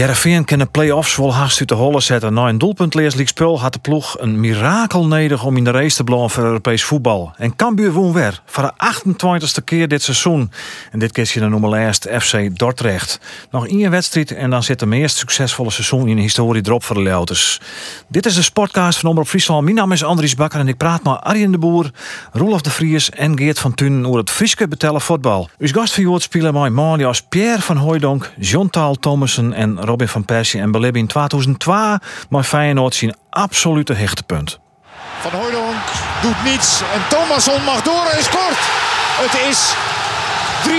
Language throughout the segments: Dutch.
Jereveen kan de play-offs wel haast uit de holle zetten. Na een doelpuntleerslijk spul had de ploeg een mirakel nodig om in de race te blijven voor Europees voetbal. En Cambuur won weer voor de 28e keer dit seizoen. En dit keer je de nummer FC Dordrecht. Nog één wedstrijd en dan zit de meest succesvolle seizoen in de historie erop voor de Leuters. Dit is de Sportcast van Omroep Friesland. Mijn naam is Andries Bakker en ik praat met Arjen de Boer, Roelof de Vries en Geert van Thun over het Frieske betellen voetbal. Uw gast van spelen mij als Pierre van Hooijdonk, Jontaal Thomassen en Robin van Persie en Belibbi in 2002, maar Feyenoord zien absolute hechtepunt. Van Hooydonk doet niets en Thomasson mag door en scoort. Het is 3-1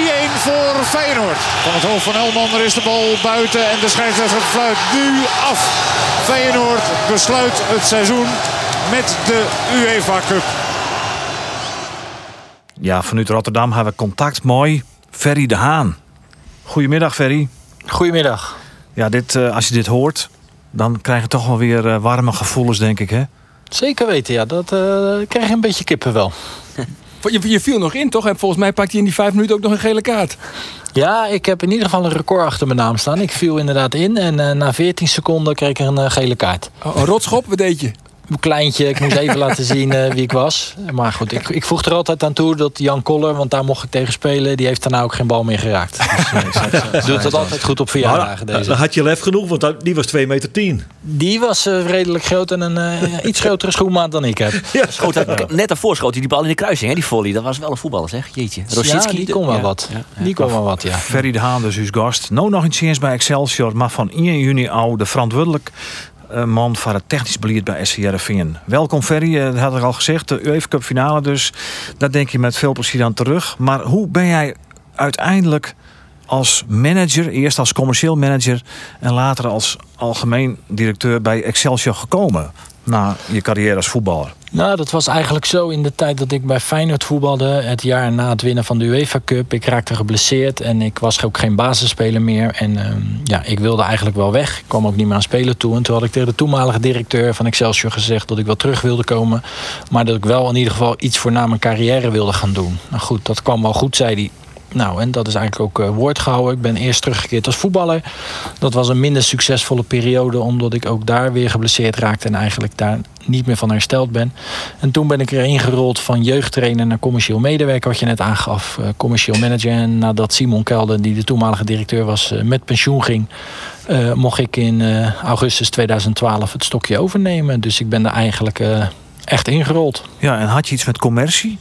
voor Feyenoord. Van het hoofd van Elman, is de bal buiten en de scheidsrechter fluit nu af. Feyenoord besluit het seizoen met de UEFA Cup. Ja, vanuit Rotterdam hebben we contact mooi. Ferry de Haan. Goedemiddag, Ferry. Goedemiddag. Ja, dit, uh, als je dit hoort, dan krijg je toch wel weer uh, warme gevoelens, denk ik, hè? Zeker weten, ja. Dat uh, krijg je een beetje kippen wel. Je, je, viel nog in, toch? En volgens mij pakte je in die vijf minuten ook nog een gele kaart. Ja, ik heb in ieder geval een record achter mijn naam staan. Ik viel inderdaad in en na 14 seconden kreeg ik een gele kaart. Oh, een rotschop, wat deed je? Kleintje. Ik moest even laten zien uh, wie ik was. Maar goed, ik, ik voeg er altijd aan toe dat Jan Koller, want daar mocht ik tegen spelen, die heeft daarna ook geen bal meer geraakt. Dus, doet het altijd goed op verjaardagen. Deze. Dan had je lef genoeg, want die was 2 meter 10. Die was uh, redelijk groot en een uh, iets grotere schoenmaat dan ik heb. Ja, schoot, ja. Net daarvoor schoot hij die bal in de kruising, hè, die volley. Dat was wel een voetballer, zeg. Jeetje. Rosicki, ja, die kon wel ja. wat. Die kon wel wat, ja. Ferry de Haan, dus uw gast. Nou nog een chance bij Excelsior, maar van 1 juni al de verantwoordelijk man van het technisch beleid bij SCRFN. Welkom Ferry, dat had ik al gezegd, de UEFA Cup finale dus. Daar denk je met veel plezier aan terug. Maar hoe ben jij uiteindelijk als manager, eerst als commercieel manager en later als algemeen directeur bij Excelsior gekomen? Na je carrière als voetballer? Nou, dat was eigenlijk zo in de tijd dat ik bij Feyenoord voetbalde. Het jaar na het winnen van de UEFA Cup. Ik raakte geblesseerd en ik was ook geen basisspeler meer. En uh, ja, ik wilde eigenlijk wel weg. Ik kwam ook niet meer aan spelen toe. En toen had ik tegen de toenmalige directeur van Excelsior gezegd dat ik wel terug wilde komen. Maar dat ik wel in ieder geval iets voor na mijn carrière wilde gaan doen. Nou goed, dat kwam wel goed, zei hij. Nou, en dat is eigenlijk ook uh, woord gehouden. Ik ben eerst teruggekeerd als voetballer. Dat was een minder succesvolle periode, omdat ik ook daar weer geblesseerd raakte en eigenlijk daar niet meer van hersteld ben. En toen ben ik er ingerold van jeugdtrainer naar commercieel medewerker, wat je net aangaf, uh, commercieel manager. En nadat Simon Kelden, die de toenmalige directeur was, uh, met pensioen ging, mocht ik in augustus 2012 het stokje overnemen. Dus ik ben er eigenlijk echt ingerold. Ja, en had je iets met commercie?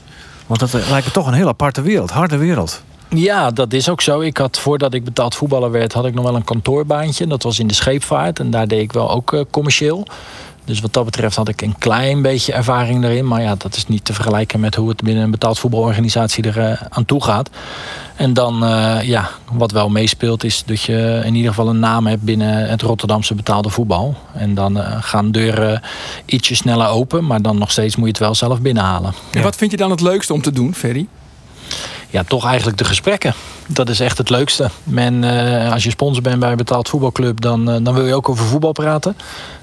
Want dat lijkt me toch een heel aparte wereld, harde wereld. Ja, dat is ook zo. Ik had voordat ik betaald voetballer werd, had ik nog wel een kantoorbaantje. Dat was in de scheepvaart en daar deed ik wel ook uh, commercieel. Dus wat dat betreft had ik een klein beetje ervaring daarin. Maar ja, dat is niet te vergelijken met hoe het binnen een betaald voetbalorganisatie er uh, aan toe gaat. En dan, uh, ja, wat wel meespeelt, is dat je in ieder geval een naam hebt binnen het Rotterdamse betaalde voetbal. En dan gaan deuren ietsje sneller open, maar dan nog steeds moet je het wel zelf binnenhalen. En wat vind je dan het leukste om te doen, Ferry? Ja, toch eigenlijk de gesprekken. Dat is echt het leukste. Men, uh, als je sponsor bent bij een betaald voetbalclub, dan, uh, dan wil je ook over voetbal praten.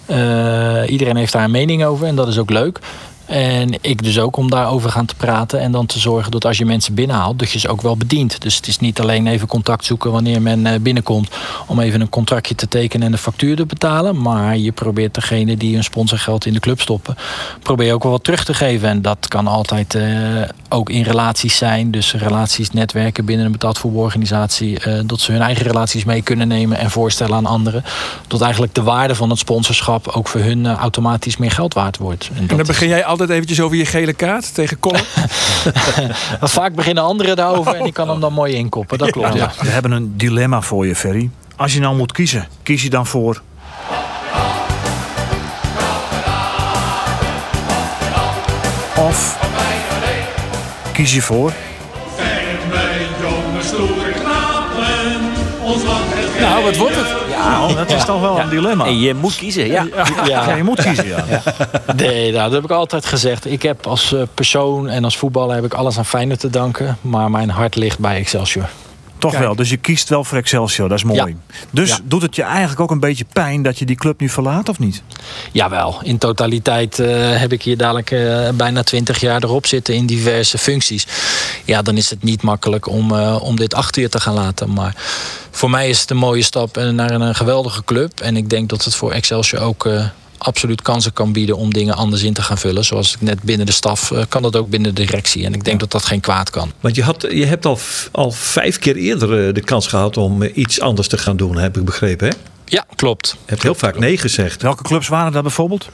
Uh, iedereen heeft daar een mening over en dat is ook leuk. En ik dus ook om daarover gaan te praten. En dan te zorgen dat als je mensen binnenhaalt, dat je ze ook wel bedient. Dus het is niet alleen even contact zoeken wanneer men binnenkomt. Om even een contractje te tekenen en de factuur te betalen. Maar je probeert degene die hun sponsorgeld in de club stoppen. Probeer ook wel wat terug te geven. En dat kan altijd uh, ook in relaties zijn. Dus relaties, netwerken binnen een betaald voetbalorganisatie. Uh, dat ze hun eigen relaties mee kunnen nemen en voorstellen aan anderen. Tot eigenlijk de waarde van het sponsorschap ook voor hun uh, automatisch meer geld waard wordt. En, en dan begin jij altijd eventjes over je gele kaart tegen Colin? Vaak beginnen anderen daarover en ik kan hem dan mooi inkoppen. Dat klopt. Ja. We hebben een dilemma voor je, Ferry. Als je nou moet kiezen, kies je dan voor Of kies je voor? Wat wordt het? Nou, dat is toch wel een dilemma. En je moet kiezen, ja. Ja, je moet kiezen, ja. Nee, nou, dat heb ik altijd gezegd. Ik heb als eh, persoon en als voetballer heb ik alles aan Feyenoord te danken. Maar mijn hart ligt bij Excelsior. Toch Kijk. wel. Dus je kiest wel voor Excelsior, dat is mooi. Dus Ja. doet het je eigenlijk ook een beetje pijn dat je die club nu verlaat, of niet? Jawel, in totaliteit eh, heb ik hier dadelijk eh, bijna twintig jaar erop zitten in diverse functies. Ja, dan is het niet makkelijk om, eh, om dit achter je te gaan laten. Maar voor mij is het een mooie stap naar een, een geweldige club. En ik denk dat het voor Excelsior ook absoluut kansen kan bieden om dingen anders in te gaan vullen. Zoals ik net binnen de staf, eh, kan dat ook binnen de directie. En ik denk dat dat geen kwaad kan. Want je, had, je hebt al, al vijf keer eerder eh, de kans gehad om eh, iets anders te gaan doen, heb ik begrepen. Hè? Je Ja, klopt. hebt heel vaak nee gezegd. Welke clubs waren dat bijvoorbeeld?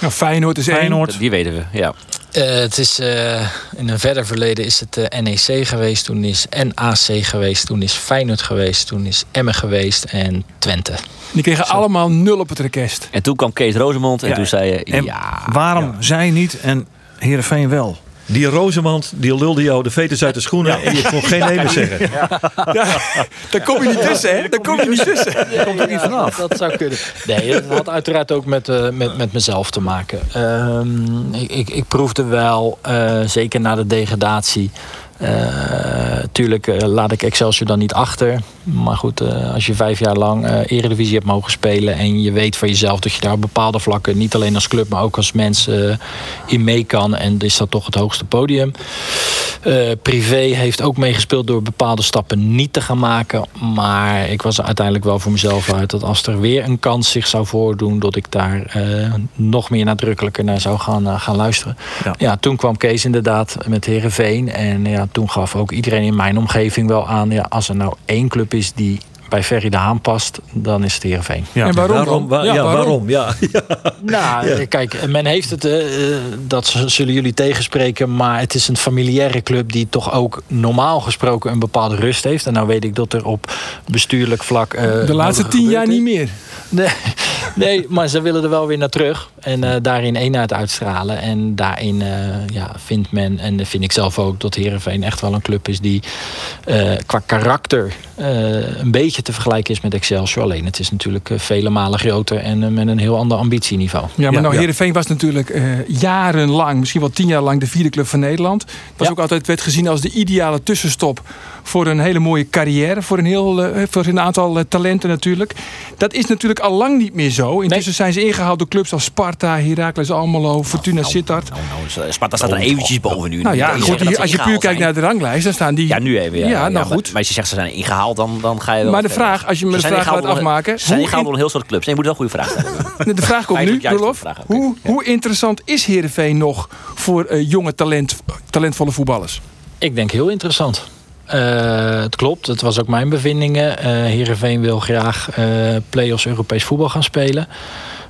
Nou, Feyenoord is één. Feyenoord. Die weten we, ja. Eh, het is, eh, in een verder verleden is het eh, NEC geweest, toen is NAC geweest, toen is Feyenoord geweest, toen is Emmen geweest en Twente. Die kregen allemaal nul op het request. En toen kwam Kees Rozemond en Ja. toen zei je, En ja... waarom zij niet en Heerenveen wel? Die Rozemand, die lulde jou de veters uit de schoenen en je kon geen nee meer zeggen. Daar kom je niet tussen, hè? Daar kom je niet tussen. komt er niet vanaf. Dat zou kunnen. Nee, dat had uiteraard ook met, eh, met, met mezelf te maken. Ehm, ik, ik, ik proefde wel, eh, zeker na de degradatie. Eh, tuurlijk eh, laat ik Excelsior dan niet achter. Maar goed, eh, als je vijf jaar lang Eredivisie hebt mogen spelen... en je weet van jezelf dat je daar op bepaalde vlakken... niet alleen als club, maar ook als mens in mee kan... en is dat toch het hoogste podium. Privé heeft ook meegespeeld door bepaalde stappen niet te gaan maken. Maar ik was uiteindelijk wel voor mezelf uit dat als er weer een kans zich zou voordoen, dat ik daar nog meer nadrukkelijker naar zou gaan, gaan luisteren. Ja. Ja. toen kwam Kees inderdaad met Herenveen. En ja, toen gaf ook iedereen in mijn omgeving wel aan, ja, als er nou één club is die bij Ferry de Haan past, dan is het Herenveen. Ja. En waarom, Waarom? Wa- ja, waarom? Ja, ja. Nou, kijk, men heeft het, eh, eh, dat zullen jullie tegenspreken, maar het is een familiaire club die toch ook normaal gesproken een bepaalde rust heeft. En nou weet ik dat er op bestuurlijk vlak. eh, De laatste tien jaar niet meer. Nee, nee, maar ze willen er wel weer naar terug. En eh, daarin eenheid uitstralen. En daarin eh, ja, vindt men, en dat vind ik zelf ook, dat Herenveen echt wel een club is die eh, qua karakter eh, een beetje te vergelijken is met Excelsior. Alleen het is natuurlijk vele malen groter en met een heel ander ambitieniveau. Ja, maar Ja, nou, ja. Heerenveen was natuurlijk eh, jarenlang, misschien wel tien jaar lang, de vierde club van Nederland. Was Ja. ook altijd werd gezien als de ideale tussenstop voor een hele mooie carrière. Voor een, heel, voor een aantal talenten natuurlijk. Dat is natuurlijk al lang niet meer zo. Intussen zijn ze ingehaald door clubs als Sparta, Heracles Almelo, Fortuna Sittard. Nou, nou, Sparta staat er eventjes boven nu. Nou ja, goed, als je puur kijkt zijn. naar de ranglijst, dan staan die... Ja, nu even. Ja, Ja, nou maar- goed. Maar als je zegt ze zijn ingehaald, dan, dan ga je wel Maar de verder. vraag, als je me de vraag laat afmaken, Ze zijn ingehaald in- door een heel soort clubs. Nee, je moet wel een goede vraag stellen. De vraag komt nu, Rolof. Hoe, interessant is Heerenveen nog voor eh, jonge talent, talentvolle voetballers? Ik denk heel interessant. Eh, het klopt, het was ook mijn bevindingen. Eh Heerenveen wil graag eh play-offs Europees voetbal gaan spelen.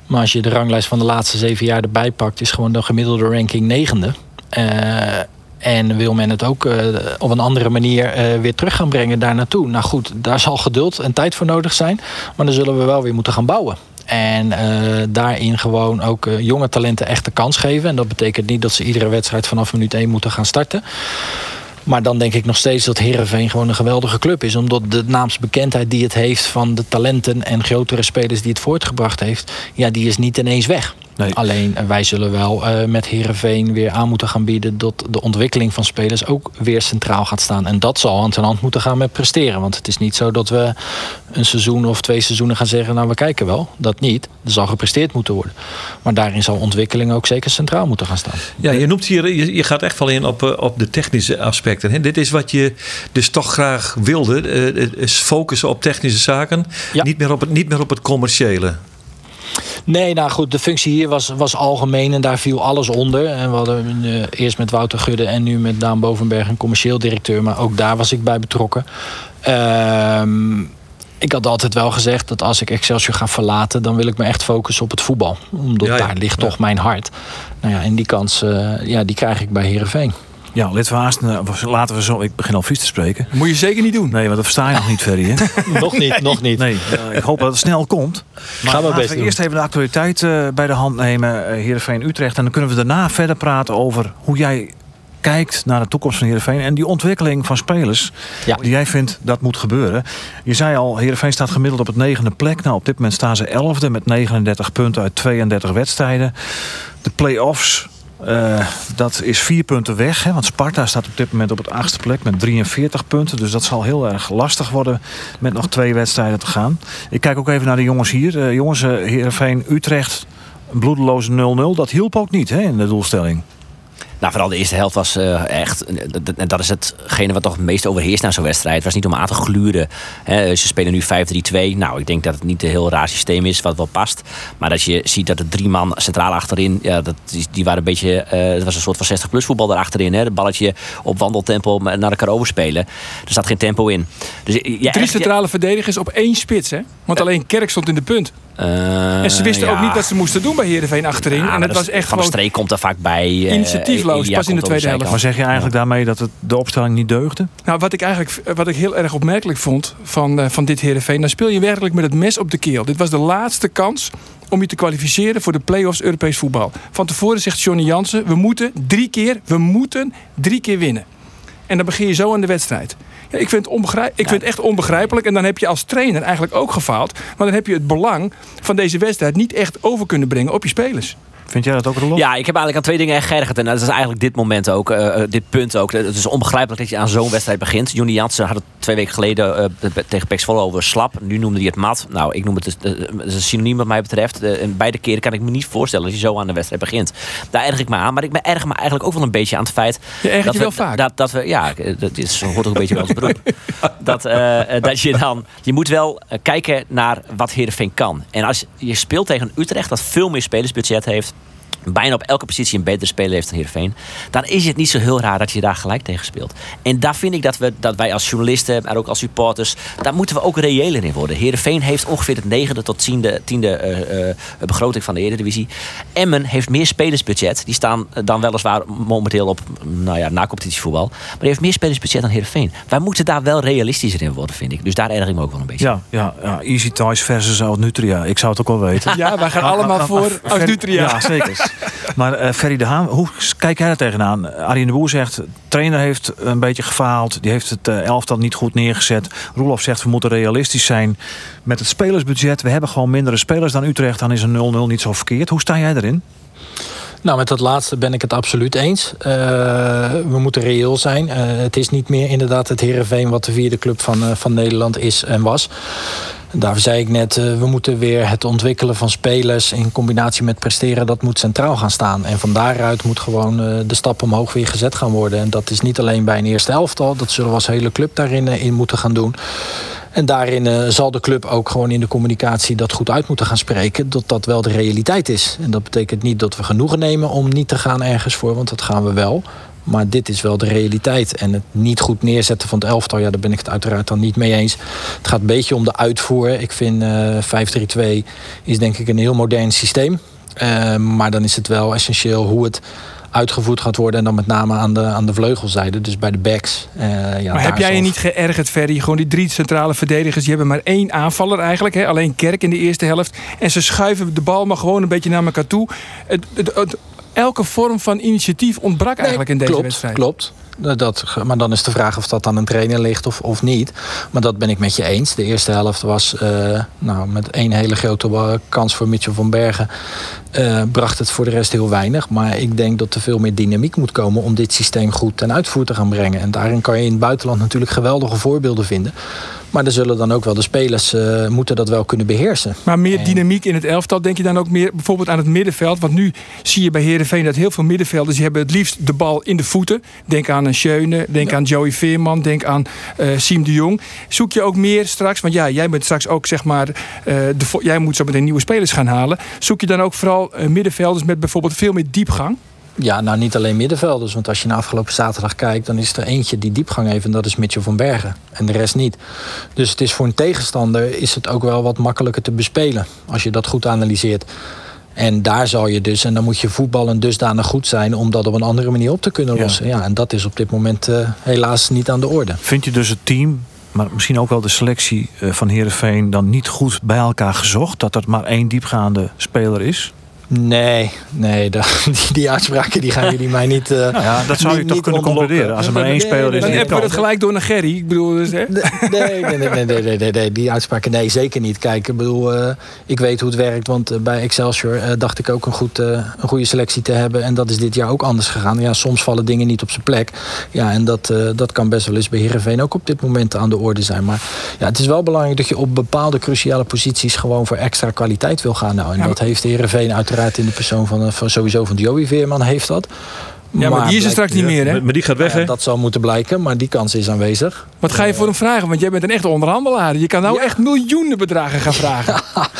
Maar als je de ranglijst van de laatste zeven jaar erbij pakt... is gewoon de gemiddelde ranking negende. En wil men het ook op een andere manier weer terug gaan brengen daar naartoe? Nou goed, daar zal geduld en tijd voor nodig zijn. Maar dan zullen we wel weer moeten gaan bouwen. En daarin gewoon ook jonge talenten echt de kans geven. En dat betekent niet dat ze iedere wedstrijd vanaf minuut 1 moeten gaan starten. Maar dan denk ik nog steeds dat Herenveen gewoon een geweldige club is. Omdat de naamsbekendheid die het heeft van de talenten en grotere spelers die het voortgebracht heeft, ja, die is niet ineens weg. Nee. Alleen eh, wij zullen wel eh, met Herenveen weer aan moeten gaan bieden dat de ontwikkeling van spelers ook weer centraal gaat staan. En dat zal hand in hand moeten gaan met presteren. Want het is niet zo dat we een seizoen of twee seizoenen gaan zeggen, nou we kijken wel. Dat niet. Er zal gepresteerd moeten worden. Maar daarin zal ontwikkeling ook zeker centraal moeten gaan staan. Ja, je noemt hier, je, je gaat echt wel in op, eh, op de technische aspecten. Hè? Dit is wat je dus toch graag wilde. is focussen op technische zaken. Ja. Niet, meer op het, niet meer op het commerciële. Nee, nou goed, de functie hier was, was algemeen en daar viel alles onder. En we hadden eh, eerst met Wouter Gudde en nu met Daan Bovenberg een commercieel directeur. Maar ook daar was ik bij betrokken. Ehm, ik had altijd wel gezegd dat als ik Excelsior ga verlaten... dan wil ik me echt focussen op het voetbal. Omdat Ja, ja. daar ligt Ja. toch mijn hart. Nou ja, en die kans eh, ja, die krijg ik bij Herenveen. Ja, lid van Haasten, eh, laten we zo... Ik begin al vies te spreken. Moet je zeker niet doen. Nee, want dat versta je nog niet, Ferry. Hè? nog niet, nog niet. Nee, ik hoop dat het snel komt. Maar Gaan we laten we doen. eerst even de actualiteit eh, bij de hand nemen. eh Heerenveen Utrecht. En dan kunnen we daarna verder praten over hoe jij kijkt naar de toekomst van Heerenveen en die ontwikkeling van spelers Ja. die jij vindt dat moet gebeuren. Je zei al, Heerenveen staat gemiddeld op het negende plek. Nou, op dit moment staan ze elfde met 39 punten uit 32 wedstrijden. De play-offs, eh, dat is vier punten weg. Hè, want Sparta staat op dit moment op het achtste plek met 43 punten. Dus dat zal heel erg lastig worden met nog twee wedstrijden te gaan. Ik kijk ook even naar de jongens hier. Eh, jongens, eh, Heerenveen, Utrecht, bloedeloze 0-0. Dat hielp ook niet hè, in de doelstelling. Nou, vooral de eerste helft was eh, echt... En dat is hetgene wat toch het meest overheerst na zo'n wedstrijd. Het was niet om aan te gluren. Hè, ze spelen nu 5-3-2. Nou, ik denk dat het niet een heel raar systeem is wat wel past. Maar dat je ziet dat er drie man centraal achterin... Ja, dat, die, die waren een beetje... eh, het was een soort van 60-plus voetbal daarachterin. Hè. Het balletje op wandeltempo naar elkaar overspelen. Er zat geen tempo in. Dus, ja, Drie echt, centrale verdedigers op één spits, hè? Want alleen Kerk stond in de punt. Eh, En ze wisten ook niet wat ze moesten doen bij Heerenveen achterin. Ja, en het dat was echt Van de. Streek komt er vaak bij. eh, Initiatiefloos, pas in de tweede helft. Maar zeg je eigenlijk daarmee dat het, de opstelling niet deugde? Nou, wat ik eigenlijk wat ik heel erg opmerkelijk vond van, eh, van dit Heerenveen... dan speel je werkelijk met het mes op de keel. Dit was de laatste kans om je te kwalificeren voor de play-offs Europees voetbal. Van tevoren zegt Johnny Jansen... we moeten drie keer, we moeten drie keer winnen. En dan begin je zo aan de wedstrijd. Ik vind, het onbegrijp, ik vind het echt onbegrijpelijk. En dan heb je als trainer eigenlijk ook gefaald. Maar dan heb je het belang van deze wedstrijd... niet echt over kunnen brengen op je spelers. Vind jij dat ook, Rolof? Ja, ik heb eigenlijk aan twee dingen echt geërgerd. En dat is eigenlijk dit moment ook, eh, eh, dit punt ook. Het is onbegrijpelijk dat je aan zo'n wedstrijd begint. Johnny Jansen had het twee weken geleden eh, tegen Pex Volle over slap. Nu noemde hij het mat. Nou, ik noem het, dus, het is een synoniem wat mij betreft. En beide keren kan ik me niet voorstellen dat je zo aan de wedstrijd begint. Daar erg ik me aan. Maar ik me erger me eigenlijk ook wel een beetje aan het feit... Je ergert dat je we, wel vaak. Dat, dat we, ja, dat is, hoort ook een beetje bij ons beroep. Dat, dat je dan... Je moet wel kijken naar wat Heerenveen kan. En als je speelt tegen Utrecht dat veel meer spelersbudget heeft bijna op elke positie een betere speler heeft dan Heerenveen... dan is het niet zo heel raar dat je daar gelijk tegen speelt. En daar vind ik dat, we, dat wij als journalisten, maar ook als supporters... daar moeten we ook reëler in worden. Heerenveen heeft ongeveer het negende tot tiende, tiende eh, eh, begroting van de Eredivisie. Emmen heeft meer spelersbudget. Die staan eh, dan weliswaar momenteel op nou ja, na-competitievoetbal. Maar die heeft meer spelersbudget dan Heerenveen. Wij moeten daar wel realistischer in worden, vind ik. Dus daar erg ik me ook wel een beetje. Ja, ja, ja Easy Toys versus Oud Nutria. Ik zou het ook wel weten. Ja, wij gaan allemaal voor als Nutria. Ja, zeker. Maar eh Ferry de Haan, hoe kijk jij er tegenaan? Arjen de Boer zegt, trainer heeft een beetje gefaald. Die heeft het eh, elftal niet goed neergezet. Roelof zegt, we moeten realistisch zijn met het spelersbudget. We hebben gewoon mindere spelers dan Utrecht. Dan is een 0-0 niet zo verkeerd. Hoe sta jij erin? Nou, met dat laatste ben ik het absoluut eens. Eh, we moeten reëel zijn. Het is niet meer inderdaad het Heerenveen wat de vierde club van, van Nederland is en was. Daarvoor zei ik net, eh, we moeten weer het ontwikkelen van spelers in combinatie met presteren, dat moet centraal gaan staan. En van daaruit moet gewoon eh, de stap omhoog weer gezet gaan worden. En dat is niet alleen bij een eerste elftal, dat zullen we als hele club daarin eh, in moeten gaan doen. En daarin zal de club ook gewoon in de communicatie dat goed uit moeten gaan spreken. Dat dat wel de realiteit is. En dat betekent niet dat we genoegen nemen om niet te gaan ergens voor, want dat gaan we wel. Maar dit is wel de realiteit. En het niet goed neerzetten van het elftal, ja, daar ben ik het uiteraard dan niet mee eens. Het gaat een beetje om de uitvoer. Ik vind eh 5-3-2 is denk ik een heel modern systeem. Eh, maar dan is het wel essentieel hoe het uitgevoerd gaat worden. En dan met name aan de, aan de vleugelzijde, dus bij de backs. Eh, ja, Maar heb jij je niet geërgerd, Ferry? Gewoon die drie centrale verdedigers, die hebben maar één aanvaller eigenlijk. Hè? Alleen Kerk in de eerste helft. En ze schuiven de bal maar gewoon een beetje naar elkaar toe. Het, het- het- elke vorm van initiatief ontbrak eigenlijk in deze klopt, wedstrijd. Klopt. Dat, maar dan is de vraag of dat aan een trainer ligt of, of niet. Maar dat ben ik met je eens. De eerste helft was eh, nou, met één hele grote kans voor Mitchell van Bergen. eh, bracht het voor de rest heel weinig. Maar ik denk dat er veel meer dynamiek moet komen om dit systeem goed ten uitvoer te gaan brengen. En daarin kan je in het buitenland natuurlijk geweldige voorbeelden vinden. Maar er zullen dan ook wel de spelers eh, moeten dat wel kunnen beheersen. Maar meer En- dynamiek in het elftal. Denk je dan ook meer bijvoorbeeld aan het middenveld? Want nu zie je bij Herenveen dat heel veel middenvelders... die hebben het liefst de bal in de voeten. Denk aan een Schöne, denk aan Joey Veerman, denk aan eh Siem de Jong. Zoek je ook meer straks, want ja, jij bent straks ook zeg maar... eh, de, jij moet zo meteen nieuwe spelers gaan halen. Zoek je dan ook vooral middenvelders met bijvoorbeeld veel meer diepgang? Ja, nou niet alleen middenvelders. Want als je naar afgelopen zaterdag kijkt, dan is er eentje die diepgang heeft. En dat is Mitchell van Bergen. En de rest niet. Dus het is voor een tegenstander is het ook wel wat makkelijker te bespelen. Als je dat goed analyseert. En daar zal je dus, en dan moet je voetballen dusdanig goed zijn om dat op een andere manier op te kunnen lossen. Ja, en dat is op dit moment eh, helaas niet aan de orde. Vind je dus het team, maar misschien ook wel de selectie eh, van Heerenveen... dan niet goed bij elkaar gezocht? Dat er maar één diepgaande speler is? Nee, nee, dat, die, die uitspraken die gaan jullie mij niet. Uh, nou ja, dat zou je niet, toch niet kunnen concluderen. Als er maar één Nee, speler is Dan hebben we kan. het gelijk door naar Gerry. Ik bedoel, dus, hè? Nee, nee, nee, nee, nee, nee, die uitspraken, nee, zeker niet. Kijk, ik bedoel, eh, ik weet hoe het werkt, want eh, bij Excelsior eh, dacht ik ook een, goed, eh, een goede selectie te hebben. En dat is dit jaar ook anders gegaan. Ja, soms vallen dingen niet op zijn plek. Ja, en dat, eh, dat kan best wel eens bij Heerenveen ook op dit moment aan de orde zijn. Maar ja, het is wel belangrijk dat je op bepaalde cruciale posities gewoon voor extra kwaliteit wil gaan. Nou, en Ja, dat heeft Heerenveen uiteraard in de persoon van, eh, van sowieso van Joey Veerman heeft dat. Ja, maar die is er straks niet meer, hè? Maar die gaat weg, ja, hè? dat zal moeten blijken, maar die kans is aanwezig. Wat ga je voor hem vragen? Want jij bent een echte onderhandelaar. Je kan nou echt miljoenen bedragen gaan vragen.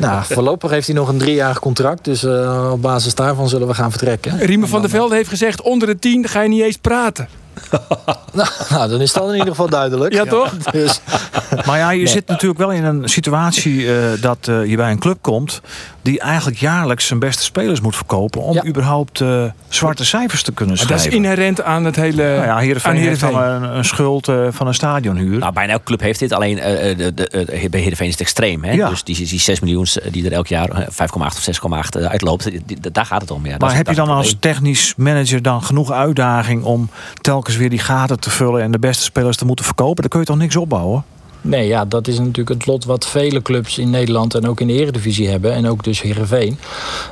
Nou, voorlopig heeft hij nog een driejarig contract. Dus eh, op basis daarvan zullen we gaan vertrekken. Riemen van der Velde heeft gezegd... onder de tien ga je niet eens praten. Nou, dan is dat in ieder geval duidelijk. Ja, toch? Dus, Maar ja, je zit natuurlijk wel in een situatie eh, dat eh, je bij een club komt die eigenlijk jaarlijks zijn beste spelers moet verkopen om Ja. überhaupt eh, zwarte cijfers te kunnen Maar dat schrijven. is inherent aan het hele... nou ja, aan Heerenveen heeft dan Heerenveen. een, een schuld eh, van een stadionhuur. Nou, bijna elke club heeft dit. Alleen eh, eh, de, de, bij Heerenveen is het extreem. Hè? Ja. Dus die, die 6 miljoen die er elk jaar eh, 5,8 of 6,8 eh, uitloopt. die- die- daar gaat het om. Ja. Maar is- heb je dan als technisch manager dan genoeg uitdaging om telkens weer die gaten te vullen en de beste spelers te moeten verkopen? Dan kun je toch niks opbouwen? Nee, ja, dat is natuurlijk het lot wat vele clubs in Nederland en ook in de Eredivisie hebben. En ook dus Heerenveen.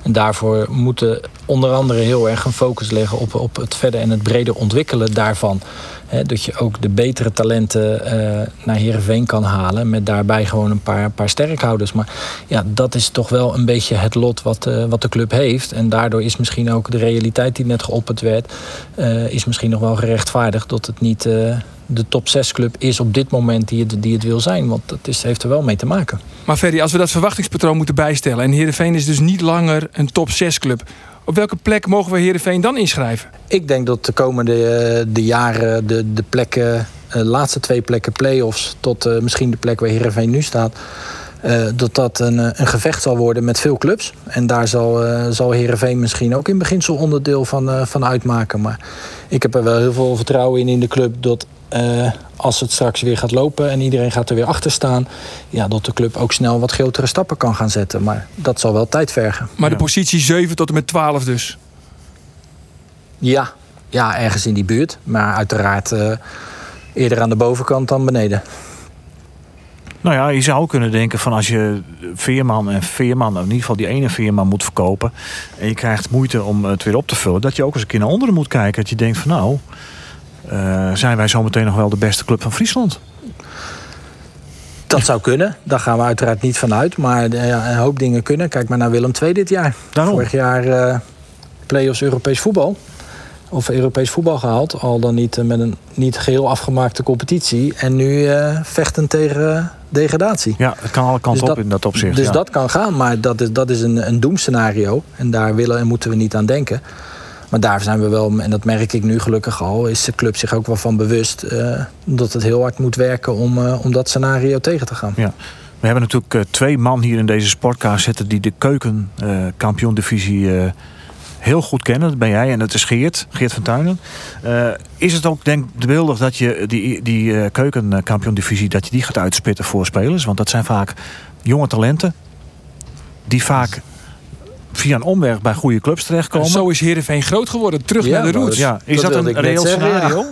En daarvoor moeten onder andere heel erg een focus leggen op, op het verder en het breder ontwikkelen daarvan. Dat je ook de betere talenten eh, naar Heerenveen kan halen. Met daarbij gewoon een paar, paar sterkhouders. Maar ja, dat is toch wel een beetje het lot wat, eh, wat de club heeft. En daardoor is misschien ook de realiteit die net geopperd werd... eh, is misschien nog wel gerechtvaardigd dat het niet de top 6 club is op dit moment die het, die het wil zijn. Want dat is, heeft er wel mee te maken. Maar Ferry, als we dat verwachtingspatroon moeten bijstellen... en Heerenveen is dus niet langer een top 6 club... op welke plek mogen we Heerenveen dan inschrijven? Ik denk dat de komende eh, de jaren de, de plekken, eh, laatste twee plekken play-offs... tot eh, misschien de plek waar Heerenveen nu staat... eh, dat dat een, eh, een gevecht zal worden met veel clubs. En daar zal, eh zal Heerenveen misschien ook in beginsel onderdeel van, eh, van uitmaken. Maar ik heb er wel heel veel vertrouwen in in de club... dat eh, als het straks weer gaat lopen en iedereen gaat er weer achter staan... Ja, dat de club ook snel wat grotere stappen kan gaan zetten. Maar dat zal wel tijd vergen. Maar Ja. de positie 7 tot en met 12 dus. Ja, ja ergens in die buurt. Maar uiteraard eh, eerder aan de bovenkant dan beneden. Nou ja, je zou kunnen denken van als je Veerman en Veerman, in ieder geval die ene Veerman moet verkopen. En je krijgt moeite om het weer op te vullen. Dat je ook eens een keer naar onderen moet kijken. Dat je denkt van nou, eh, zijn wij zometeen nog wel de beste club van Friesland? Dat zou kunnen. Daar gaan we uiteraard niet van uit. Maar eh, een hoop dingen kunnen. Kijk maar naar Willem II dit jaar. Daarom. Vorig jaar eh play-offs Europees voetbal. Of Europees voetbal gehaald. Al dan niet eh, met een niet geheel afgemaakte competitie. En nu eh vechten tegen eh, degradatie. Ja, het kan alle kanten Dus op dat- in dat opzicht. Dus ja. dat kan gaan, maar dat is, dat is een, een doemscenario. En daar willen en moeten we niet aan denken. Maar daar zijn we wel, en dat merk ik nu gelukkig al, is de club zich ook wel van bewust dat het heel hard moet werken om, om dat scenario tegen te gaan. Ja. We hebben natuurlijk twee man hier in deze sportkaart zitten die de keukenkampioen-divisie eh, heel goed kennen. Dat ben jij en dat is Geert, Geert van Tuinen. Eh, is het ook denk ik beeldig dat je die, die eh, keukenkampioen-divisie dat je die gaat uitspitten voor spelers? Want dat zijn vaak jonge talenten die vaak via een omweg bij goede clubs terechtkomen. Zo is Heerenveen groot geworden. Terug Ja, naar de roots. ja, is Dat een reëel ja. scenario?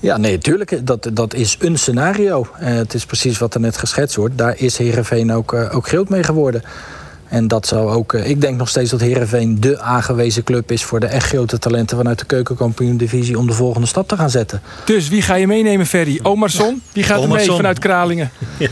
Ja, nee, tuurlijk. Dat, dat is een scenario. Eh, het is precies wat er net geschetst wordt. Daar is Herenveen ook, ook groot mee geworden. En dat zou ook. eh, ik denk nog steeds dat Herenveen de aangewezen club is voor de echt grote talenten vanuit de keukenkampioen-divisie om de volgende stap te gaan zetten. Dus wie ga je meenemen, Ferry? Omarsson? Die gaat er mee vanuit Kralingen.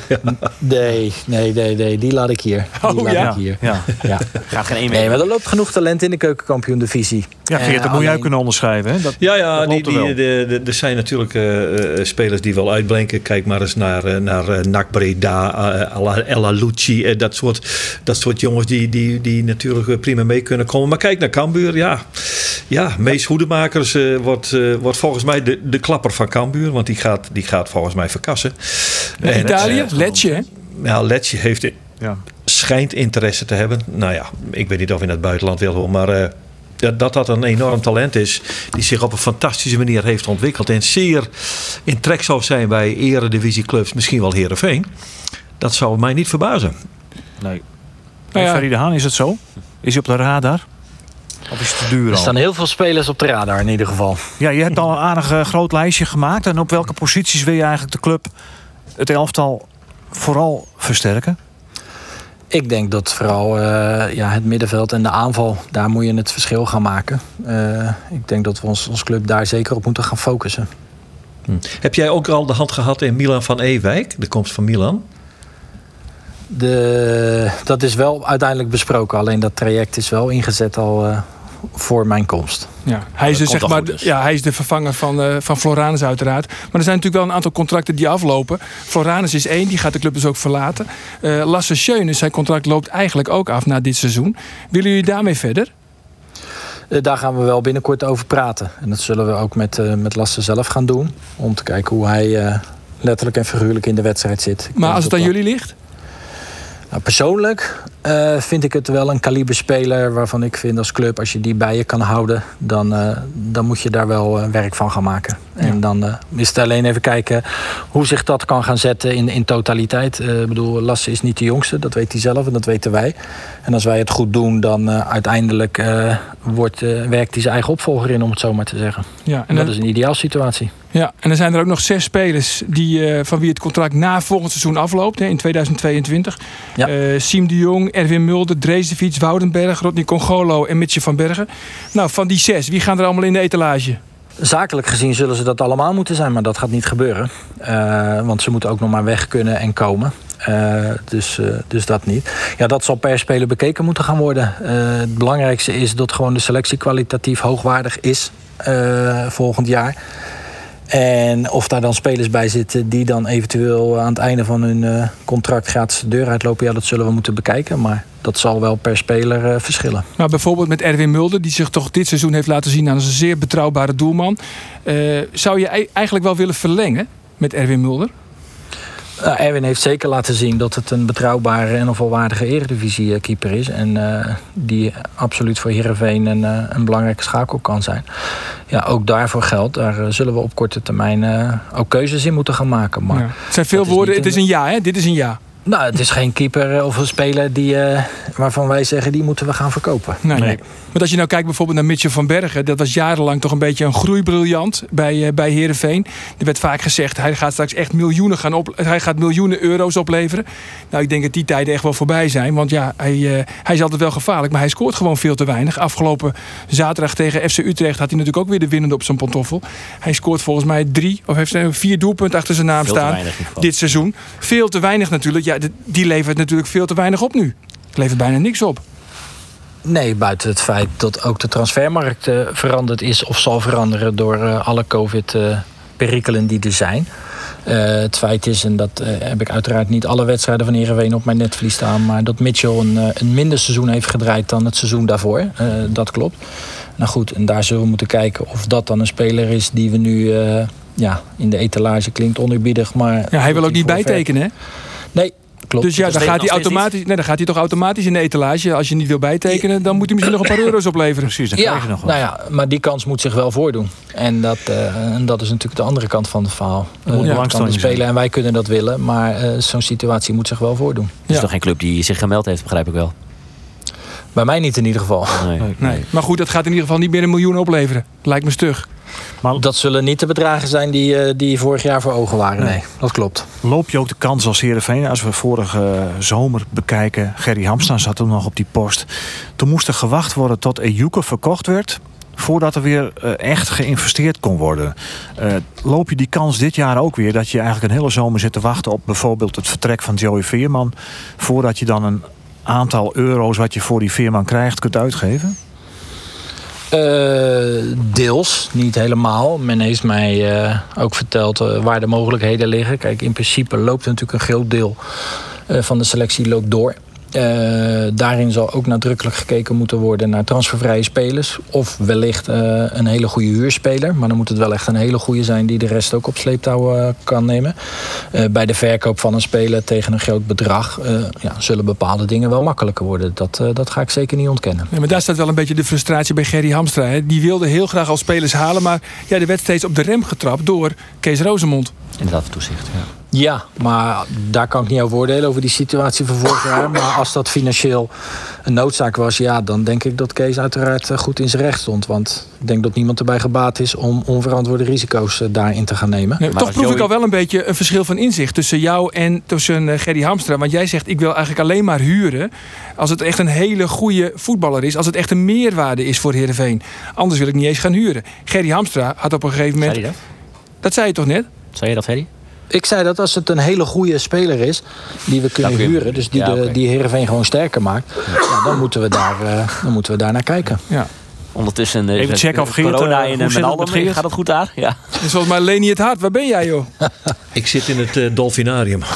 Nee, nee, nee, nee. Die laat ik hier. Die Oh, laat ja? ik hier. Ja, Ja. Gaat geen één Nee, mee. maar er loopt genoeg talent in de keukenkampioen-divisie. Ja Geert, dat moet jij alleen- kunnen onderschrijven. Hè? Dat, Ja, ja dat die, er die, de, de, er zijn natuurlijk eh, eh, spelers die wel uitblinken. Kijk maar eens naar, eh, naar eh, NAC Breda, eh, Ella- Lucci. dat, soort, dat soort jongens die, die, die natuurlijk prima mee kunnen komen. Maar kijk naar Cambuur. Ja, ja Mees Hoedemakers wordt, wordt volgens mij de, de klapper van Cambuur. Want die gaat, die gaat volgens mij verkassen. En, Italië? Letje, hè? ja, Letje heeft Ja. schijnt interesse te hebben. Nou ja, ik weet niet of in het buitenland wil hoor, maar eh, dat, dat dat een enorm talent is. Die zich op een fantastische manier heeft ontwikkeld. En zeer in trek zou zijn bij eredivisieclubs, misschien wel Herenveen. Dat zou mij niet verbazen. Nee. Nou ja. Ferry de Haan, is het zo? Is hij op de radar? Of is het te duur Er al? staan heel veel spelers op de radar in ieder geval. Ja, je hebt al een aardig eh, groot lijstje gemaakt. En op welke posities wil je eigenlijk de club, het elftal, vooral versterken? Ik denk dat vooral eh, ja, het middenveld en de aanval, daar moet je het verschil gaan maken. Eh, ik denk dat we ons, ons club daar zeker op moeten gaan focussen. Heb jij ook al de hand gehad in Milan van Ewijk, de komst van Milan? De, dat is wel uiteindelijk besproken, alleen dat traject is wel ingezet al eh, voor mijn komst. Ja, hij is, dus, zeg maar, dus. ja, hij is de vervanger van, eh, van Floranus uiteraard. Maar er zijn natuurlijk wel een aantal contracten die aflopen. Floranus is één, die gaat de club dus ook verlaten. Eh, Lasse Schöne, zijn contract loopt eigenlijk ook af na dit seizoen. Willen jullie daarmee verder? Eh, daar gaan we wel binnenkort over praten. En dat zullen we ook met, eh, met Lasse zelf gaan doen. Om te kijken hoe hij eh, letterlijk en figuurlijk in de wedstrijd zit. Ik Maar als het aan dat- jullie ligt? Nou, persoonlijk eh, vind ik het wel een kaliberspeler waarvan ik vind als club, als je die bij je kan houden, dan, eh, dan moet je daar wel eh, werk van gaan maken. En dan is het alleen even kijken hoe zich dat kan gaan zetten in, in totaliteit. Ik bedoel, Lasse is niet de jongste, dat weet hij zelf en dat weten wij. En als wij het goed doen, dan uiteindelijk wordt, werkt hij zijn eigen opvolger in, om het zo maar te zeggen. Ja, En en dat dan, is een ideaalsituatie. ja, en dan zijn er ook nog zes spelers die, van wie het contract na volgend seizoen afloopt, hè, in 2022. Ja. Eh, Siem de Jong, Erwin Mulder, Dreesdefiets, Woudenberg, Rodney Congolo en Mitje van Bergen. Nou, van die zes, wie gaan er allemaal in de etalage? Zakelijk gezien zullen ze dat allemaal moeten zijn, maar dat gaat niet gebeuren. Eh, want ze moeten ook nog maar weg kunnen en komen. Eh, dus, dus dat niet. Ja, dat zal per speler bekeken moeten gaan worden. Het belangrijkste is dat gewoon de selectie kwalitatief hoogwaardig is volgend jaar. En of daar dan spelers bij zitten die dan eventueel aan het einde van hun eh, contract gratis de deur uitlopen, ja, dat zullen we moeten bekijken. Maar dat zal wel per speler eh, verschillen. Nou, bijvoorbeeld met Erwin Mulder, die zich toch dit seizoen heeft laten zien als een zeer betrouwbare doelman. Eh, zou je ei- eigenlijk wel willen verlengen met Erwin Mulder? Nou, Erwin heeft zeker laten zien dat het een betrouwbare en een volwaardige eredivisie-keeper is. En eh, die absoluut voor Heerenveen een, eh, een belangrijke schakel kan zijn. Ja, ook daarvoor geldt, daar eh, zullen we op korte termijn eh, ook keuzes in moeten gaan maken. Maar Ja. Het zijn veel woorden, niet het is een- een ja, hè? Dit is een ja. Nou, het is geen keeper eh, of een speler die, eh, waarvan wij zeggen die moeten we gaan verkopen. Nee, Nee. nee. Want als je nou kijkt bijvoorbeeld naar Mitchell van Bergen, dat was jarenlang toch een beetje een groeibriljant bij, eh, bij Herenveen. Er werd vaak gezegd, hij gaat straks echt miljoenen gaan op, hij gaat miljoenen euro's opleveren. Nou, ik denk dat die tijden echt wel voorbij zijn, want ja, hij, eh, hij is altijd wel gevaarlijk, maar hij scoort gewoon veel te weinig. Afgelopen zaterdag tegen FC Utrecht had hij natuurlijk ook weer de winnende op zijn pantoffel. Hij scoort volgens mij drie of heeft vier doelpunten achter zijn naam Veel te staan dit seizoen. Veel te weinig natuurlijk. Ja, die levert natuurlijk veel te weinig op nu. Het levert bijna niks op. Nee, buiten het feit dat ook de transfermarkt eh, veranderd is of zal veranderen door eh, alle COVID-perikelen die er zijn. Eh, het feit is, en dat heb ik uiteraard niet alle wedstrijden van Heerenveen op mijn netvlies staan, maar dat Mitchell een, een minder seizoen heeft gedraaid dan het seizoen daarvoor. Dat klopt. Nou goed, en daar zullen we moeten kijken of dat dan een speler is die we nu ja, in de etalage klinkt oneerbiedig. Maar Ja, hij wil ook niet bijtekenen, hè? Nee, klopt. Dus ja, nog dan gaat, hij automatisch, nee, dan gaat hij toch automatisch in de etalage. Als je niet wil bijtekenen, dan moet hij misschien nog een paar euro's opleveren. Precies, dan Ja, krijg je nog wat. nou ja, maar die kans moet zich wel voordoen. En dat, eh, en dat is natuurlijk de andere kant van het verhaal. moet Eh, kan de zijn. spelen en wij kunnen dat willen. Maar eh, zo'n situatie moet zich wel voordoen. Het is toch geen club die zich gemeld heeft, begrijp ik wel. Bij mij niet in ieder geval. Nee. Nee. Maar goed, dat gaat in ieder geval niet meer een miljoen opleveren. Lijkt me stug. Dat zullen niet de bedragen zijn die, eh, die vorig jaar voor ogen waren. Nee, dat klopt. Loop je ook de kans als Heerenveen? Als we vorige zomer bekijken, Gerry Hamstra zat toen nog op die post. Toen moest er gewacht worden tot Ejuke verkocht werd... voordat er weer eh, echt geïnvesteerd kon worden. Eh, loop je die kans dit jaar ook weer... dat je eigenlijk een hele zomer zit te wachten op bijvoorbeeld het vertrek van Joey Veerman... voordat je dan een aantal euro's wat je voor die Veerman krijgt kunt uitgeven? Eh, deels, niet helemaal. Men heeft mij eh, ook verteld eh, waar de mogelijkheden liggen. Kijk, in principe loopt natuurlijk een groot deel van de selectie loopt door. Eh, daarin zal ook nadrukkelijk gekeken moeten worden naar transfervrije spelers. Of wellicht eh, een hele goede huurspeler. Maar dan moet het wel echt een hele goede zijn die de rest ook op sleeptouw eh, kan nemen. Eh, bij de verkoop van een speler tegen een groot bedrag eh, ja, zullen bepaalde dingen wel makkelijker worden. Dat, eh, dat ga ik zeker niet ontkennen. Nee, maar daar staat wel een beetje de frustratie bij Gerry Hamstra. Hè. Die wilde heel graag al spelers halen, maar ja, er werd steeds op de rem getrapt door Kees Rozemond. Inderdaad, toezicht. Ja. Ja, maar daar kan ik niet over oordelen over die situatie van vorig jaar. Maar als dat financieel een noodzaak was, ja, dan denk ik dat Kees uiteraard eh, goed in zijn recht stond. Want ik denk dat niemand erbij gebaat is om onverantwoorde risico's eh, daarin te gaan nemen. Nee, toch proef ik al wel een beetje een verschil van inzicht tussen jou en tussen uh, Gerry Hamstra. Want jij zegt, ik wil eigenlijk alleen maar huren als het echt een hele goede voetballer is. Als het echt een meerwaarde is voor Heerenveen. Anders wil ik niet eens gaan huren. Gerry Hamstra had op een gegeven moment... Zei je dat? dat zei je toch net? Zei je dat, Gerry? Ik zei dat als het een hele goede speler is, die we kunnen huren, dus die, ja, okay. de, die Heerenveen gewoon sterker maakt, ja, dan, moeten we daar, uh, dan moeten we daar naar kijken. Ja. Ondertussen uh, Even checken of Geert, corona uh, in uh, Gaat het goed daar? Ja. Is volgens mij Leni het hart. Waar ben jij, joh? Ik zit in het uh, dolfinarium.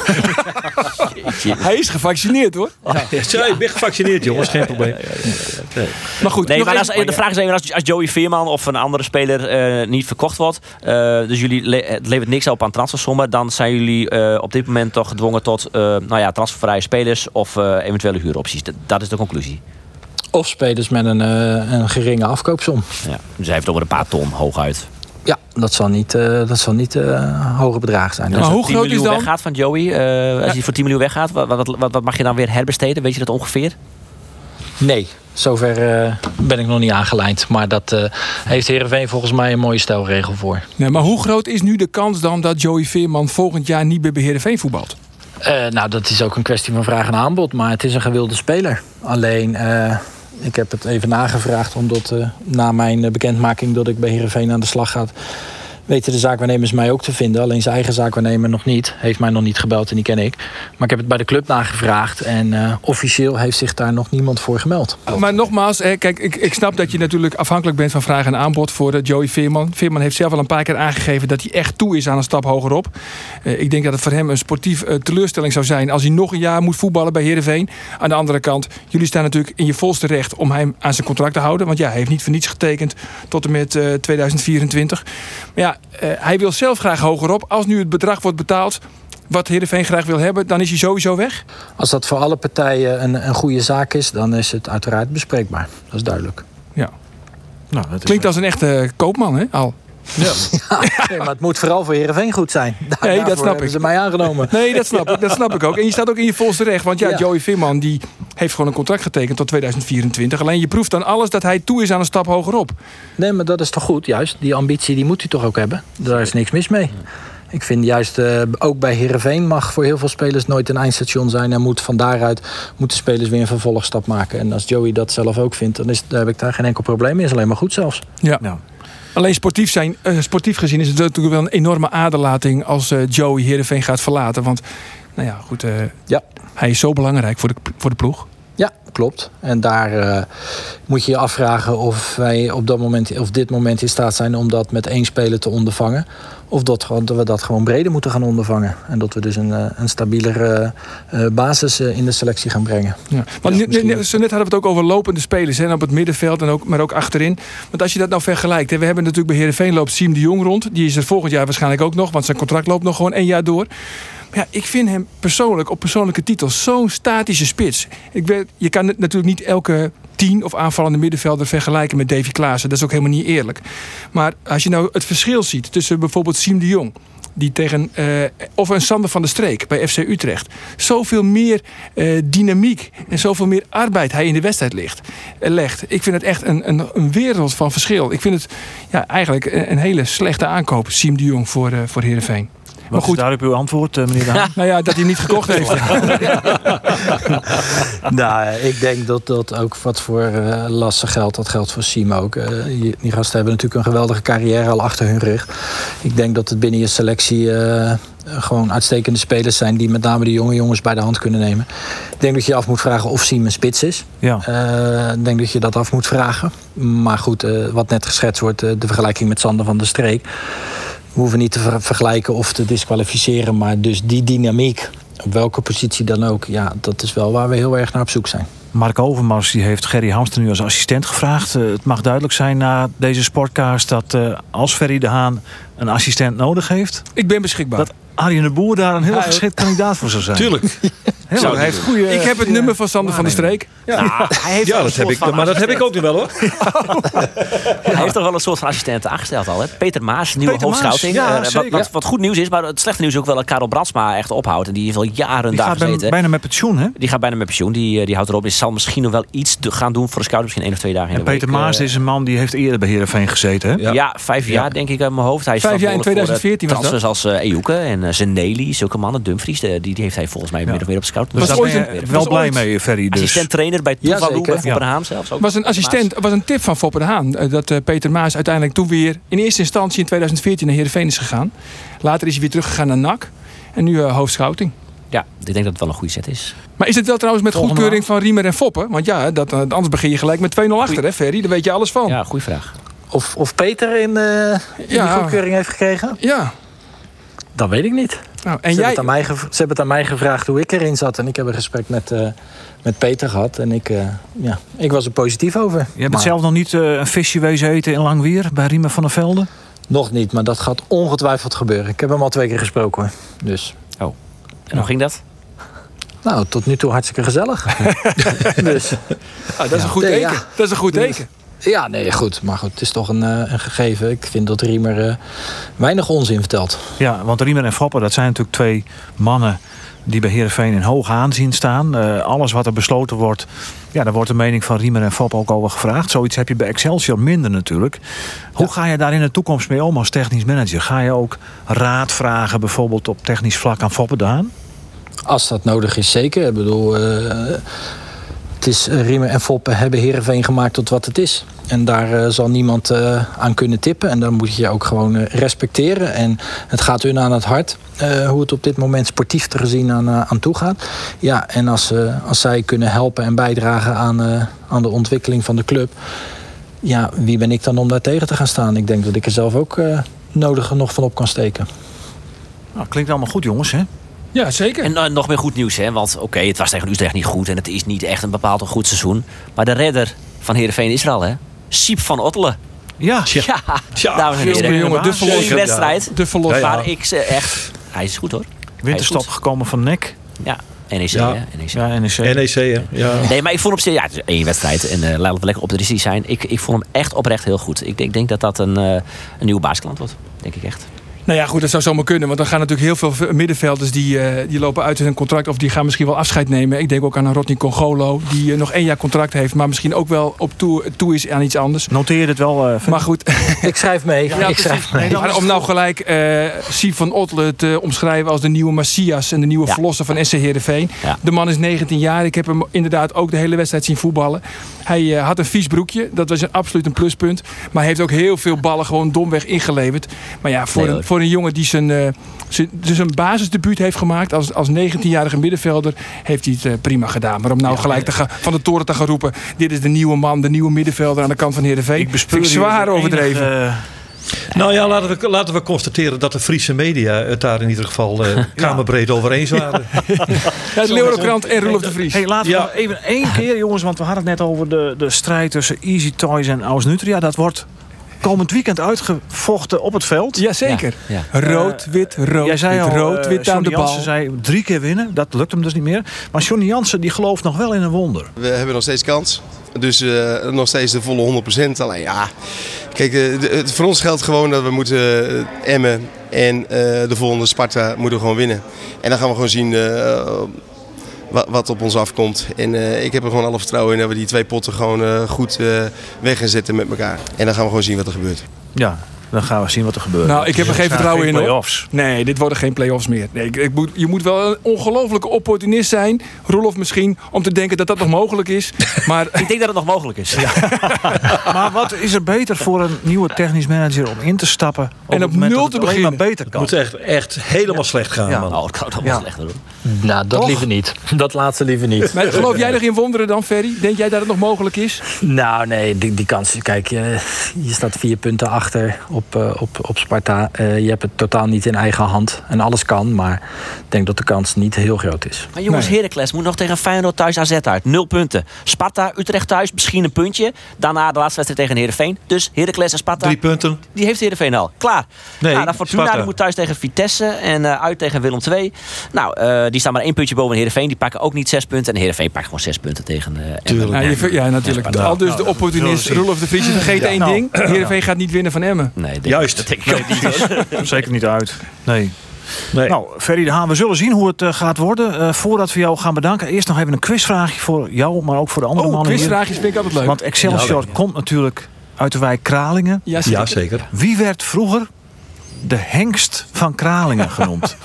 Hij is gevaccineerd, hoor. Ja, ja, ik ben gevaccineerd, jongens. Geen probleem. Nee. Maar goed. Nee, maar als, de vraag is even als, als Joey Veerman of een andere speler niet verkocht wordt. dus jullie le het levert niks op aan transfersommen. Dan zijn jullie op dit moment toch gedwongen tot nou ja, transfervrije spelers of eventuele huuropties. Dat, dat is de conclusie. Of spelers met een, uh, een geringe afkoopsom. Ja, dus hij heeft over een paar ton hooguit. Ja, dat zal niet, uh, dat zal niet uh, hoge bedrag zijn. Maar hoe groot is dan? weggaat van Joey, uh, als ja. hij voor 10 miljoen weggaat, wat, wat, wat, wat, mag je dan weer herbesteden? Weet je dat ongeveer? Nee, zover ben ik nog niet aangelijnd. Maar dat heeft Heerenveen volgens mij een mooie stelregel voor. Nee, maar hoe groot is nu de kans dan dat Joey Veerman volgend jaar niet meer bij Heerenveen voetbalt? nou, dat is ook een kwestie van vraag en aanbod. Maar het is een gewilde speler. Alleen ik heb het even nagevraagd, omdat uh, na mijn bekendmaking dat ik bij Heerenveen aan de slag ga, weten de zaakwaarnemers mij ook te vinden. Alleen zijn eigen zaakwaarnemer nog niet. Heeft mij nog niet gebeld en die ken ik. Maar ik heb het bij de club nagevraagd. En uh, officieel heeft zich daar nog niemand voor gemeld. Maar nogmaals, hè, kijk, ik, ik snap dat je natuurlijk afhankelijk bent van vraag en aanbod voor uh, Joey Veerman. Veerman heeft zelf al een paar keer aangegeven dat hij echt toe is aan een stap hogerop. Uh, ik denk dat het voor hem een sportief teleurstelling zou zijn als hij nog een jaar moet voetballen bij Heerenveen. Aan de andere kant, jullie staan natuurlijk in je volste recht om hem aan zijn contract te houden. Want ja, hij heeft niet voor niets getekend tot en met 2024. Maar ja, uh, hij wil zelf graag hogerop. Als nu het bedrag wordt betaald wat Heerenveen graag wil hebben, dan is hij sowieso weg? Als dat voor alle partijen een, een goede zaak is, dan is het uiteraard bespreekbaar. Dat is duidelijk. Ja. Nou, dat Klinkt als een echte koopman, hè, Al? Ja. ja nee, maar het moet vooral voor Heerenveen goed zijn. Daar, nee, dat snap ik. ze mij aangenomen. Nee, dat snap, ik, dat snap ik ook. En je staat ook in je volste recht. Want ja, ja, Joey Veerman die heeft gewoon een contract getekend tot 2024. Alleen je proeft dan alles dat hij toe is aan een stap hogerop. Nee, maar dat is toch goed, juist. Die ambitie die moet hij toch ook hebben. Daar is niks mis mee. Ik vind juist, uh, ook bij Heerenveen mag voor heel veel spelers nooit een eindstation zijn. En moet van daaruit moeten spelers weer een vervolgstap maken. En als Joey dat zelf ook vindt, dan is, daar heb ik daar geen enkel probleem mee. Is alleen maar goed zelfs. Ja. ja. Alleen sportief, zijn, uh, sportief gezien is het natuurlijk wel een enorme aderlating als uh, Joey Heerenveen gaat verlaten. Want nou ja, goed, uh, ja. hij is zo belangrijk voor de, voor de ploeg. Ja, klopt. En daar uh, moet je je afvragen of wij op dat moment, of dit moment in staat zijn om dat met één speler te ondervangen. Of dat, we dat gewoon breder moeten gaan ondervangen. En dat we dus een, een stabielere uh, basis in de selectie gaan brengen. Ja. Want ja, net, net, net hadden we het ook over lopende spelers. Hè, op het middenveld, en ook, maar ook achterin. Want als je dat nou vergelijkt. Hè, we hebben natuurlijk bij Heerenveen loopt Siem de Jong rond. Die is er volgend jaar waarschijnlijk ook nog. Want zijn contract loopt nog gewoon één jaar door. Maar ja, ik vind hem persoonlijk, op persoonlijke titels, zo'n statische spits. Ik weet, je kan natuurlijk niet elke tien of aanvallende middenvelder vergelijken met Davy Klaassen. Dat is ook helemaal niet eerlijk. Maar als je nou het verschil ziet tussen bijvoorbeeld Siem de Jong die tegen, uh, of een Sander van der Streek bij FC Utrecht. Zoveel meer uh, dynamiek en zoveel meer arbeid hij in de wedstrijd uh, legt. Ik vind het echt een, een, een, wereld van verschil. Ik vind het ja, eigenlijk een, een hele slechte aankoop, Siem de Jong voor, voor Heerenveen. Wat maar goed. is daarop uw antwoord, meneer Daan? nou ja, dat hij niet gekocht heeft. nou, ik denk dat dat ook wat voor uh, lasten geldt. Dat geldt voor Siem ook. Uh, die gasten hebben natuurlijk een geweldige carrière al achter hun rug. Ik denk dat het binnen je selectie... Uh, gewoon uitstekende spelers zijn die met name de jonge jongens bij de hand kunnen nemen. Ik denk dat je af moet vragen of Siem een spits is. Ja. Uh, ik denk dat je dat af moet vragen. Maar goed, uh, wat net geschetst wordt, uh, de vergelijking met Sander van der Streek. We hoeven niet te ver vergelijken of te disqualificeren, maar dus die dynamiek, op welke positie dan ook, ja, dat is wel waar we heel erg naar op zoek zijn. Mark Overmars die heeft Gerry Hamster nu als assistent gevraagd. Uh, het mag duidelijk zijn na deze sportcast dat uh, als Ferry de Haan een assistent nodig heeft... Ik ben beschikbaar. Dat Arjen de Boer daar een heel geschikt kandidaat voor zou zijn. Tuurlijk. Heel Zou. Hij heeft goede. ik heb het nummer van Sander van der Streek. Nou, hij heeft Ja, dat heb ik, maar dat heb ik ook nu wel hoor. Hij heeft toch wel een soort van assistent aangesteld al. Hè? Peter Maas, nieuwe Peter Maas, hoofdschouting. ja, Eh, wat, wat, wat goed nieuws is, maar het slechte nieuws is ook wel dat Karel Brandsma echt ophoudt. En die heeft al jaren Die daar gaat gezeten. bijna met pensioen, hè? Die gaat bijna met pensioen. Die, eh, die houdt erop. Die zal misschien nog wel iets te- gaan doen voor de scout. Misschien één of twee dagen in En de Peter week. Maas Eh, is een man die heeft eerder bij Heerenveen gezeten, hè? Ja. ja. vijf jaar denk ik uit mijn hoofd. Hij is Vijf jaar in verantwoordelijk 2014 voor, was eh, dat? transfers als uh, Ejuke en uh, Zeneli, zulke mannen. Dumfries, de- die, die heeft hij volgens mij of meer op scout. Dus Was daar ben je wel blij mee, Ferry. Dus. Assistent trainer bij Ja, Tuvalu, bij Foppenhaam zelfs. Ook. was een assistent, was een tip van Foppe de Haan. eh, Dat eh, Peter Maas uiteindelijk toen weer in eerste instantie in 2014 naar Heerenveen is gegaan. Later is hij weer teruggegaan naar NAC. En nu eh, hoofdschouting. Ja, ik denk dat het wel een goede set is. Maar is het wel trouwens met Volgende goedkeuring van Riemer en Foppe? Want ja, dat, eh, anders begin je gelijk met 2-0 achter, hè Ferry? Daar weet je alles van. Ja, goede vraag. Of, of Peter in, eh in Ja. die goedkeuring heeft gekregen? Ja. Dat weet ik niet. Nou, en ze, jij, hebben het aan mij gev- ze hebben het aan mij gevraagd hoe ik erin zat. En ik heb een gesprek met, eh, met Peter gehad. En ik, eh, ja, ik was er positief over. Je hebt Maar- zelf nog niet eh, een visje wezen eten in Langwier bij Riemen van der Velde? Nog niet, maar dat gaat ongetwijfeld gebeuren. Ik heb hem al twee keer gesproken hoor. Dus, En hoe ging dat? nou, tot nu toe hartstikke gezellig. dus, Ah, dat is een goed teken. Dat is een goed Dus- teken. Ja, nee, goed. Maar goed, het is toch een, eh, een gegeven. Ik vind dat Riemer eh, weinig onzin vertelt. Ja, want Riemer en Foppen, dat zijn natuurlijk twee mannen die bij Heerenveen in hoog aanzien staan. Eh, alles wat er besloten wordt, ja, daar wordt de mening van Riemer en Foppen ook over gevraagd. Zoiets heb je bij Excelsior minder natuurlijk. Hoe ga je daar in de toekomst mee om als technisch manager? Ga je ook raad vragen bijvoorbeeld op technisch vlak aan Foppen Daan? Als dat nodig is, zeker. Ik bedoel, het is eh, Riemer en Foppen hebben Heerenveen gemaakt tot wat het is. En daar eh, zal niemand eh, aan kunnen tippen. En dan moet je ook gewoon respecteren. En het gaat hun aan het hart. hoe het op dit moment sportief te gezien aan, aan toe gaat. Ja, en als, als zij kunnen helpen en bijdragen aan, aan de ontwikkeling van de club. Ja, wie ben ik dan om daar tegen te gaan staan? Ik denk dat ik er zelf ook nodig genoeg van op kan steken. Nou, klinkt allemaal goed jongens, hè? Ja, zeker. En nog meer goed nieuws, hè? Want oké, het was tegen Utrecht niet goed en het is niet echt een bepaald een goed seizoen. Maar de redder van Heerenveen is er al, hè? Siep van Ottelen. Ja, Ja, dames en heren. jongen, de wedstrijd. De verlossing. Ja, ja. Maar ik ze echt... Hij is goed hoor. winterstop goed. gekomen van NEC. Ja, NEC. Ja. hè, NEC. Ja, NEC. NEC, hè? Ja. Nee, maar ik vond hem zeer... Ja, het is één wedstrijd. En eh laten we lekker optimistisch zijn. Ik, ik vond hem echt oprecht heel goed. Ik denk, denk dat dat een, eh, een nieuwe baasklant wordt. Denk ik echt. Nou ja, goed, dat zou zomaar kunnen. Want dan gaan natuurlijk heel veel middenvelders die, eh, die lopen uit hun contract. Of die gaan misschien wel afscheid nemen. Ik denk ook aan een Rodney Congolo. Die eh, nog één jaar contract heeft. Maar misschien ook wel op toe, toe is aan iets anders. Noteer je het wel, eh? Maar goed, Ik schrijf mee. ik schrijf mee. maar om nou gelijk eh Siep van Ottelen te omschrijven als de nieuwe Messias en de nieuwe Ja. verlosser van SC Heerenveen. Ja. De man is 19 jaar. Ik heb hem inderdaad ook de hele wedstrijd zien voetballen. Hij eh, had een vies broekje. Dat was een, absoluut een pluspunt. Maar hij heeft ook heel veel ballen gewoon domweg ingeleverd. Maar ja, voor, Nee, een, hoor. Voor een jongen die zijn, eh, zijn, dus een basisdebuut heeft gemaakt als, als 19-jarige middenvelder, heeft hij het eh, prima gedaan. Maar om nou gelijk te gaan, van de toren te gaan roepen: dit is de nieuwe man, de nieuwe middenvelder aan de kant van Heerenveen. Ik bespeur vind ik zwaar overdreven. enige, Nou ja, laten we, laten we constateren dat de Friese media het daar in ieder geval eh, kamerbreed over eens waren. Ja, de Leeuwenkrant en Roelof de Vries. Hey, laten Ja. we even één keer, jongens, want we hadden het net over de, de strijd tussen Easy Toys en Aus Nutria. Dat wordt komend weekend uitgevochten op het veld. Jazeker. Ja, ja. Rood, wit, rood, Jij zei wit, al, rood, eh, wit aan de bal. Jansen zei drie keer winnen. Dat lukt hem dus niet meer. Maar Johnny Jansen die gelooft nog wel in een wonder. We hebben nog steeds kans. Dus eh, nog steeds de volle 100%. Alleen ja, kijk, eh, de- het, voor ons geldt gewoon dat we moeten eh, Emmen en eh, de volgende Sparta moeten gewoon winnen. En dan gaan we gewoon zien eh, wat, op ons afkomt. En eh, ik heb er gewoon alle vertrouwen in dat we die twee potten gewoon eh, goed eh, weg gaan zetten met elkaar. En dan gaan we gewoon zien wat er gebeurt. Ja, dan gaan we zien wat er gebeurt. Nou, ik heb er geen Het vertrouwen geen in, play-offs. Nee, dit worden geen play-offs meer. Nee, ik, ik moet, je moet wel een ongelofelijke opportunist zijn, Roelof misschien, om te denken dat dat nog mogelijk is. Maar Ik denk dat het nog mogelijk is. Maar wat is er beter voor een nieuwe technisch manager om in te stappen? En het op nul dat te het maar beginnen. beter Het kan? moet echt, echt helemaal slecht gaan, Ja. man. Nou, het kan nog wel Ja. slechter doen. Nou, dat Toch? liever niet. Dat laatste liever niet. maar geloof jij nog in wonderen dan, Ferry? Denk jij dat het nog mogelijk is? Nou, nee, die, die kans. Kijk, je, je staat vier punten achter op op, uh, op, op Sparta. Uh, je hebt het totaal niet in eigen hand. En alles kan, maar ik denk dat de kans niet heel groot is. Maar jongens, nee. Heracles moet nog tegen Feyenoord thuis AZ uit. Nul punten. Sparta, Utrecht thuis, misschien een puntje. Daarna de laatste wedstrijd tegen Heerenveen. Dus Heracles en Sparta. Drie punten. Die heeft Heerenveen al. Klaar. Nee, nou, dan Fortuna die moet thuis tegen Vitesse en uh, uit tegen Willem II. Nou, die staan maar één puntje boven Heerenveen. Die pakken ook niet zes punten. En Heerenveen pakt gewoon zes punten tegen Tuurlijk. Ja, ja, natuurlijk. Ja, Al dus de opportunist Roelof de Vries vergeet één nou, ding. Heerenveen gaat niet winnen van Emmen. Nee, denk, Juist. Dat denk ik ook niet. Zeker niet uit. Nee. Nee. Nou, Ferry de Haan, we zullen zien hoe het uh, gaat worden. Uh, voordat we jou gaan bedanken, eerst nog even een quizvraagje voor jou, maar ook voor de andere oh, mannen quizvraagjes vind ik altijd leuk. Want Excelsior ja, komt natuurlijk uit de wijk Kralingen. Ja zeker. ja, zeker. Wie werd vroeger de hengst van Kralingen genoemd?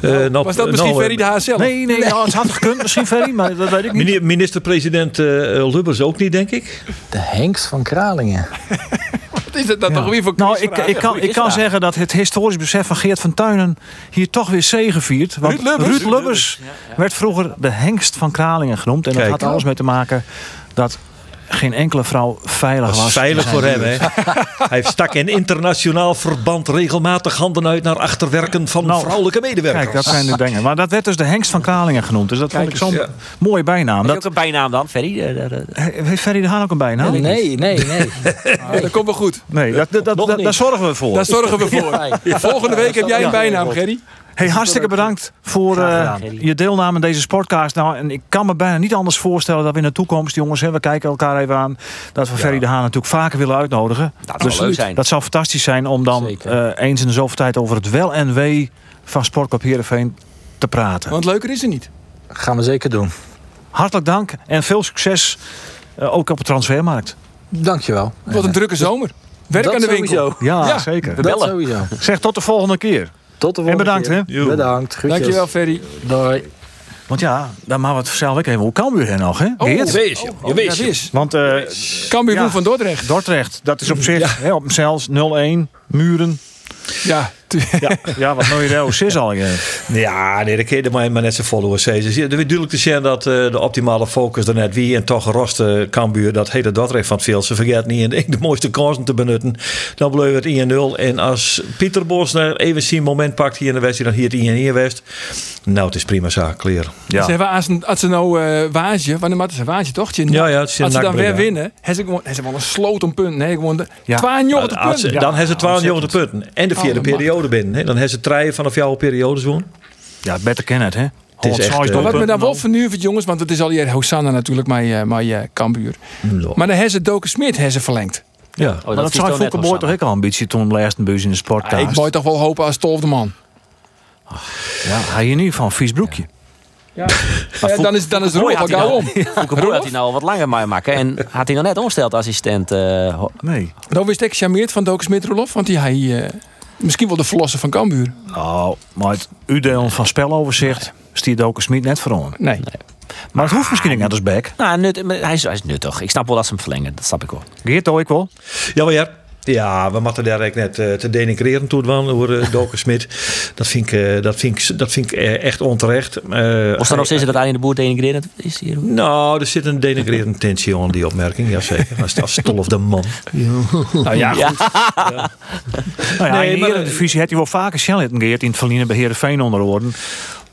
Uh, nou, was dat misschien nou, Ferry de Haan zelf? Nee, nee, nou, het had gekund misschien Ferry, maar dat weet ik niet. Minister-president Lubbers ook niet, denk ik. De hengst van Kralingen. Wat is het dan ja. toch weer voor Nou, ik, ik, kan, ik kan zeggen dat het historisch besef van Geert van Tuinen hier toch weer zegeviert. Want Ruud Lubbers, Ruud Lubbers werd vroeger de hengst van Kralingen genoemd. En dat had alles mee te maken dat geen enkele vrouw veilig was. was veilig voor hem, hè? Hij stak in internationaal verband regelmatig handen uit naar achterwerken van nou, vrouwelijke medewerkers. Kijk, dat zijn de dingen. Maar dat werd dus de hengst van Kralingen genoemd. Dus dat vond ik zo'n ja. mooie bijnaam. Heb je ook een bijnaam dan, Ferry? Heeft Ferry de Haan ook een bijnaam? Nee, nee, nee. nee. dat komt wel goed. Nee, dat, dat, dat, dat, daar zorgen we voor. Daar zorgen we voor. Volgende week heb jij een bijnaam, Gerry. Hey, hartstikke bedankt voor uh, je deelname aan deze sportcast. Nou, en ik kan me bijna niet anders voorstellen dat we in de toekomst, jongens, hè, we kijken elkaar even aan, dat we ja. Ferry de Haan natuurlijk vaker willen uitnodigen. Dat zou dus, leuk zijn. Dat zou fantastisch zijn om dan uh, eens in de zoveel tijd over het wel en wee van Sportclub Heerenveen te praten. Want leuker is er niet. Gaan we zeker doen. Hartelijk dank en veel succes uh, ook op de transfermarkt. Dankjewel. Wat een drukke zomer. Werk dat aan de sowieso. winkel. Ja, ja zeker. Dat sowieso. Zeg tot de volgende keer. Tot de volgende en bedankt, keer. hè? Bedankt. Groetjes. Dankjewel, Ferry. Doei. Want ja, dan maar wat zelf ik even. Hoe kan u er nog, hè? Oh, je wees, je. Oh, wees, ja, wees. Want uh, Cambuur ja, van Dordrecht. Dordrecht, dat is op zich ja. hè, op zelfs 0-1, muren. Ja, ja, ja, wat nooit wel is al. Ja, ja nee, dat kun je maar, maar net zo followers zeggen. Het is natuurlijk te zien dat uh, de optimale focus er net wie en toch roste Cambuur, dat hele Dordrecht van het veld. Ze vergeet niet in de mooiste kansen te benutten. Dan bleef het 1-0. En als Pieter Bosner even zijn moment pakt hier in de wedstrijd, dan hier het 1 hier West. Nou, het is prima zaak, clear. Ja. Ze als, als ze nou uh, waasje, wanneer maakt ze waasje toch? Ja, ja, het is als ze dan weer winnen, hebben ze gewoon, hebben ze gewoon een sloot om punten. Nee, gewoon de ja. 92 nou, punten. Dan hebben ze 92 punten. En de vierde periode binnen. Hè? Dan hebben ze treien vanaf jouw periode zo'n. Ja, beter kennen het, hè? Het is echt, maar wat me dan wel vernuivert, jongens, want het is al hier Hosanna natuurlijk, mijn, uh, mijn uh, Kambuur. No. Maar dan hebben ze Doken Smit hebben ze verlengd. Ja, oh, maar dat, dat zou Fokke Boy toch ook al ambitie toen de laatste buis in de sportkaart. Ja, ik moet toch wel hopen als twaalfde man. Ja, hij je niet van vies broekje. Ja. ja, dan is, dan is de al gauw om. Fouke Boy had hij nou wat langer maar maken. En had hij nog net omgesteld assistent. Uh, nee. Dan wist ik charmeerd van Doken Smit Rolof, want die hij... Uh, Misschien wel de verlosser van Cambuur. Oh, maar het udeel van speloverzicht nee. stiert ook Smit net voor Nee. nee. Maar het hoeft misschien niet net als back. Nou, nut, hij, is, hij is nuttig. Ik snap wel dat ze hem verlengen. Dat snap ik wel. Geert, hoor ik wel. Ja, maar ja. Ja, we moeten daar net uh, te denigreren toe van door uh, Doken Smit. Dat vind ik, uh, dat vind ik, dat vind ik echt onterecht. Uh, Was er nog steeds dat hij in de boer denigrerend is hier? Nou, er zit een denigrerende tentie aan die opmerking, jazeker. Als, als Stolf de man. nou ja, goed. Ja. Nou ja, nee, in de Eredivisie had hij wel vaker Shell geëerd in het verliezen bij Heerenveen onder orde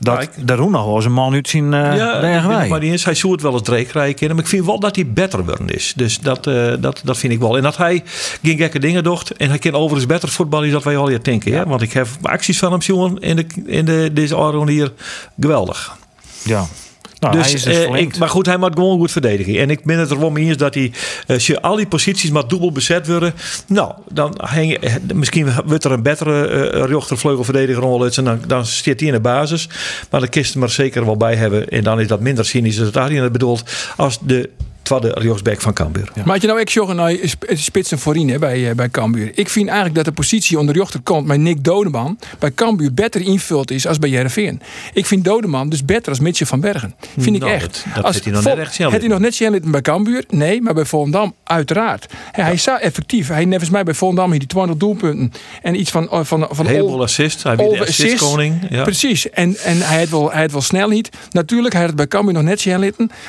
dat ja, de Roena was een man uit zijn uh, ja, maar die is, hij zoekt wel eens dreekrijken in. Maar ik vind wel dat hij beter worden is. Dus dat, uh, dat, dat vind ik wel. En dat hij geen gekke dingen doet. En hij kan overigens beter voetballen dan wij al hier denken. Ja. Want ik heb acties van hem zien in, de, in de, deze Aron hier geweldig. Ja. Nou, dus, dus uh, ik, maar goed, hij moet gewoon goed verdedigen. En ik ben het er wel mee eens dat hij, als je al die posities maar dubbel bezet worden, nou, dan hang, misschien wordt er een betere uh, rechtervleugelverdediger uit en dan, dan zit hij in de basis. Maar dan kist er zeker wel bij hebben. En dan is dat minder cynisch als het daarin bedoeld als de tweede rechtsback van Cambuur. Ja. Maar had je nou ik joggen naar spitsen voorin bij, bij Cambuur. Ik vind eigenlijk dat de positie onder de rechterkant met Nick Dodeman bij Cambuur beter invult is als bij Jereveen. Ik vind Dodeman dus beter als Mitje van Bergen. Vind nou, ik echt. Dat, dat als, hij nog net echt hij nog net bij Cambuur? Nee, maar bij Volendam uiteraard. Hij, hij is effectief. Hij nevens mij bij Volendam hier die 20 doelpunten en iets van van van, van heel veel assist. Hij de assist koning. Ja. Precies. En en hij had wel hij had wel snel niet. Natuurlijk hij had het bij Cambuur nog net zien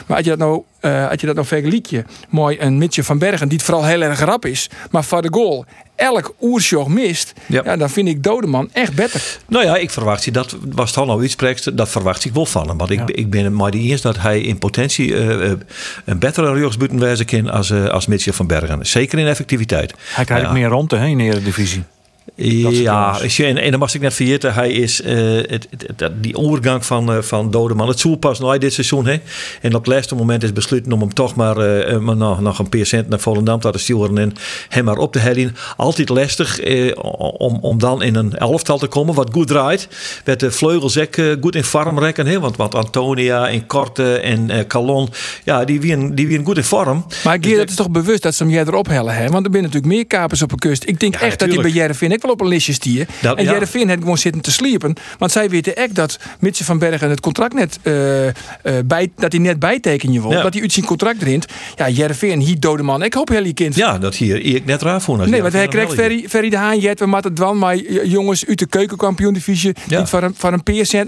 maar had je dat nou eh, als je dat nog vergelijkt, mooi een Mitje van Bergen, die het vooral heel erg rap is, maar voor de goal elk oersjog mist, ja. Ja. dan vind ik Dodeman echt beter. Nou ja, ik verwacht je dat was het al nou iets spreekt, dat verwacht ik wel van hem. Want ik, ik ben het maar die eerst dat hij in potentie eh, eh, een betere rechtsbuiten wezen kan als, eh, als Mitchell van Bergen. Zeker in effectiviteit. Hij krijgt Ja. meer rondte hè, in de Eredivisie. Ja, en, en dan mag ik net vergeten, hij is eh, het, het- het- die overgang van, eh, van Dodeman. Het zoel pas nou dit seizoen. Hè? En op het laatste moment is besloten om hem toch maar, eh, maar nog, nog een paar cent naar Volendam te sturen en hem maar op te hellen. Altijd lastig eh, om, om dan in een elftal te komen wat goed draait. Met de vleugels ook goed in vorm rekken. Hè? Want, want Antonia en Korte en eh Calon, ja, die wieren die wieren goed in vorm. Maar Dus Geert, de- het is toch bewust dat ze hem jij erop hellen, hè? Want er zijn natuurlijk meer kapers op een kust. Ik denk Ja, echt dat hij bij. Ook wel op een listje stier. Dat- en ja. Jereveen heeft gewoon zitten te sliepen. Want zij weten echt dat Mitje van Bergen het contract net eh, eh, bij, dat hij net bijtekenen wil. Ja. Dat hij uit zijn contract rint. Ja, Jereveen, hier dode man. Ik hoop heel je kind. Ja, dat hier ik net raar voor. Nee, want hij krijgt Ferry, Ferry de Haan, Jet, we moeten dwan, maar j- jongens uit de keukenkampioen divisie Ja. niet voor een, voor een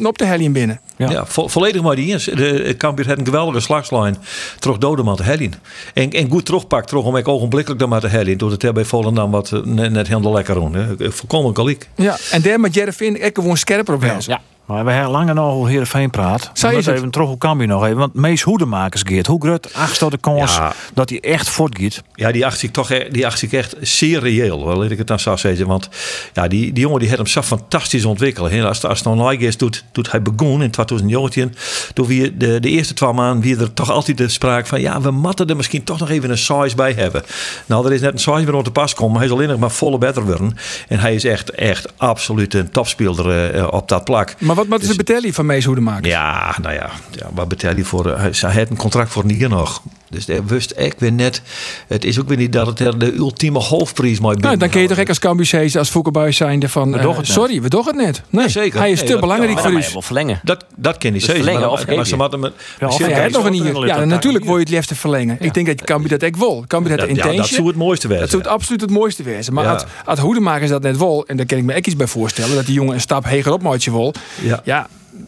op de helling binnen. Ja. Ja, vo- volledig maar die eens. De Cambuur had een geweldige slagslijn. Terug Dodeman te hellen. En, en goed terugpakt. Terug om ik ogenblikkelijk dan maar te hellen. Door het bij Volendam wat eh, net, net helemaal lekker doen. hè. Volkomen gelijk. Ja, en daar moet Jereveen echt gewoon scherper op wezen. Ja. Maar we hebben lang en al Heerenveen praat. Zij Maar is even terug hoe Cambuur nog even. Want Mees Hoedemakers Geert. Hoe groot achter de kans Ja. dat hij echt voortgiet. Ja, die acht ik toch die acht ik echt zeer reëel. Wel, laat ik het dan zo zeggen. Want ja, die, die jongen die heeft hem zo fantastisch ontwikkeld. Als, als het like is, doet, doet hij begon in 2019. Toen we de, de eerste twee maanden weer er toch altijd de sprake van... ja, we moeten er misschien toch nog even een size bij hebben. Nou, er is net een size weer op te pas komen. Maar hij is alleen nog maar volle beter worden. En hij is echt, echt absoluut een topspeler eh, op dat plak. Maar wat moeten ze betalen van Mees Hoedemakers? Ja, nou ja, ja wat betaalt hij voor? eh, Hij, hij had een contract voor een jaar nog. Dus hij wist echt weer net. Het is ook weer niet dat het er de ultieme hoofdprijs mooi Nou, dan kun je toch ook als Cambuur als Foukeboy zijn van... We eh, doen het net. sorry, we doen het net. Nee, zeker. Hij is te dat- belangrijk Maar voor verlengen. Dat, dat ken je Dus zeker. verlengen maar, of maar met. Ja, of Ja, nog een Ja, dat natuurlijk daar wil je het liefst verlengen. Ik denk dat Cambuur dat echt wil. Cambuur dat de dat, dat intentie. zou het mooiste Dat wezen. zou het absoluut het mooiste wezen. Maar als, Hoedemakers dat net wil, en daar kan ik me echt iets bij voorstellen, dat die jongen een stap heger op maatje wil, Ja.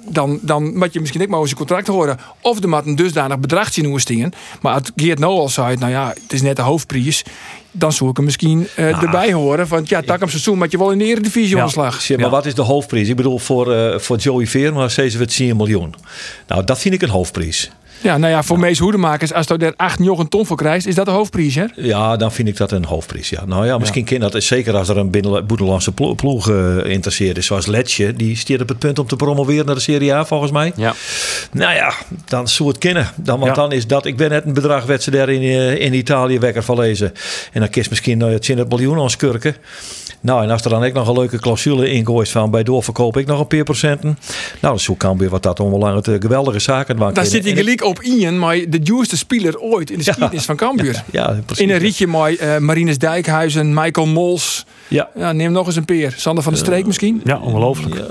Dan, dan moet je misschien ook maar over zijn contract horen. Of er moet een dusdanig bedrag zien hoe stingen. Maar als Geert nou al zei, nou ja, het is net de hoofdprijs, dan zou ik hem misschien eh, Nou, erbij horen. van ja, tak hem seizoen, maar je wel in de eredivisie Ja. aan de slag. Zeg, maar wat is de hoofdprijs? Ik bedoel, voor, eh, voor Joey we het 10 miljoen. Nou, dat vind ik een hoofdprijs. Ja, nou ja, voor Mees Hoedemakers, als je daar 8 een ton voor krijgt, is dat de hoofdprijs, hè? Ja, dan vind ik dat een hoofdprijs. Ja. Nou ja, misschien kan dat zeker als er een buitenlandse plo- ploeg eh geïnteresseerd is. Zoals Letje, die stiert op het punt om te promoveren naar de Serie A volgens mij. Ja. Nou ja, dan zou het kennen. Dan, want Ja. dan is dat. Ik ben net een bedrag werd ze daar in, eh, in Italië wekker van lezen. En dan kiest misschien uh, 20 miljoen aan skurken. Nou, en als er dan ook nog een leuke clausule ingooit van bij doorverkoop ik nog een paar procenten. Nou, dan zoek Cambuur wat dat onbelang het eh, geweldige zaken. Daar zit hij gelijk op Ian, maar de duurste speler ooit in de geschiedenis van Cambuur. Ja, precies. In een rietje mooi, eh Marines Dijkhuizen, Michael Mols. Ja. Ja, neem nog eens een peer. Sander van der Streek misschien? Ja, ongelooflijk.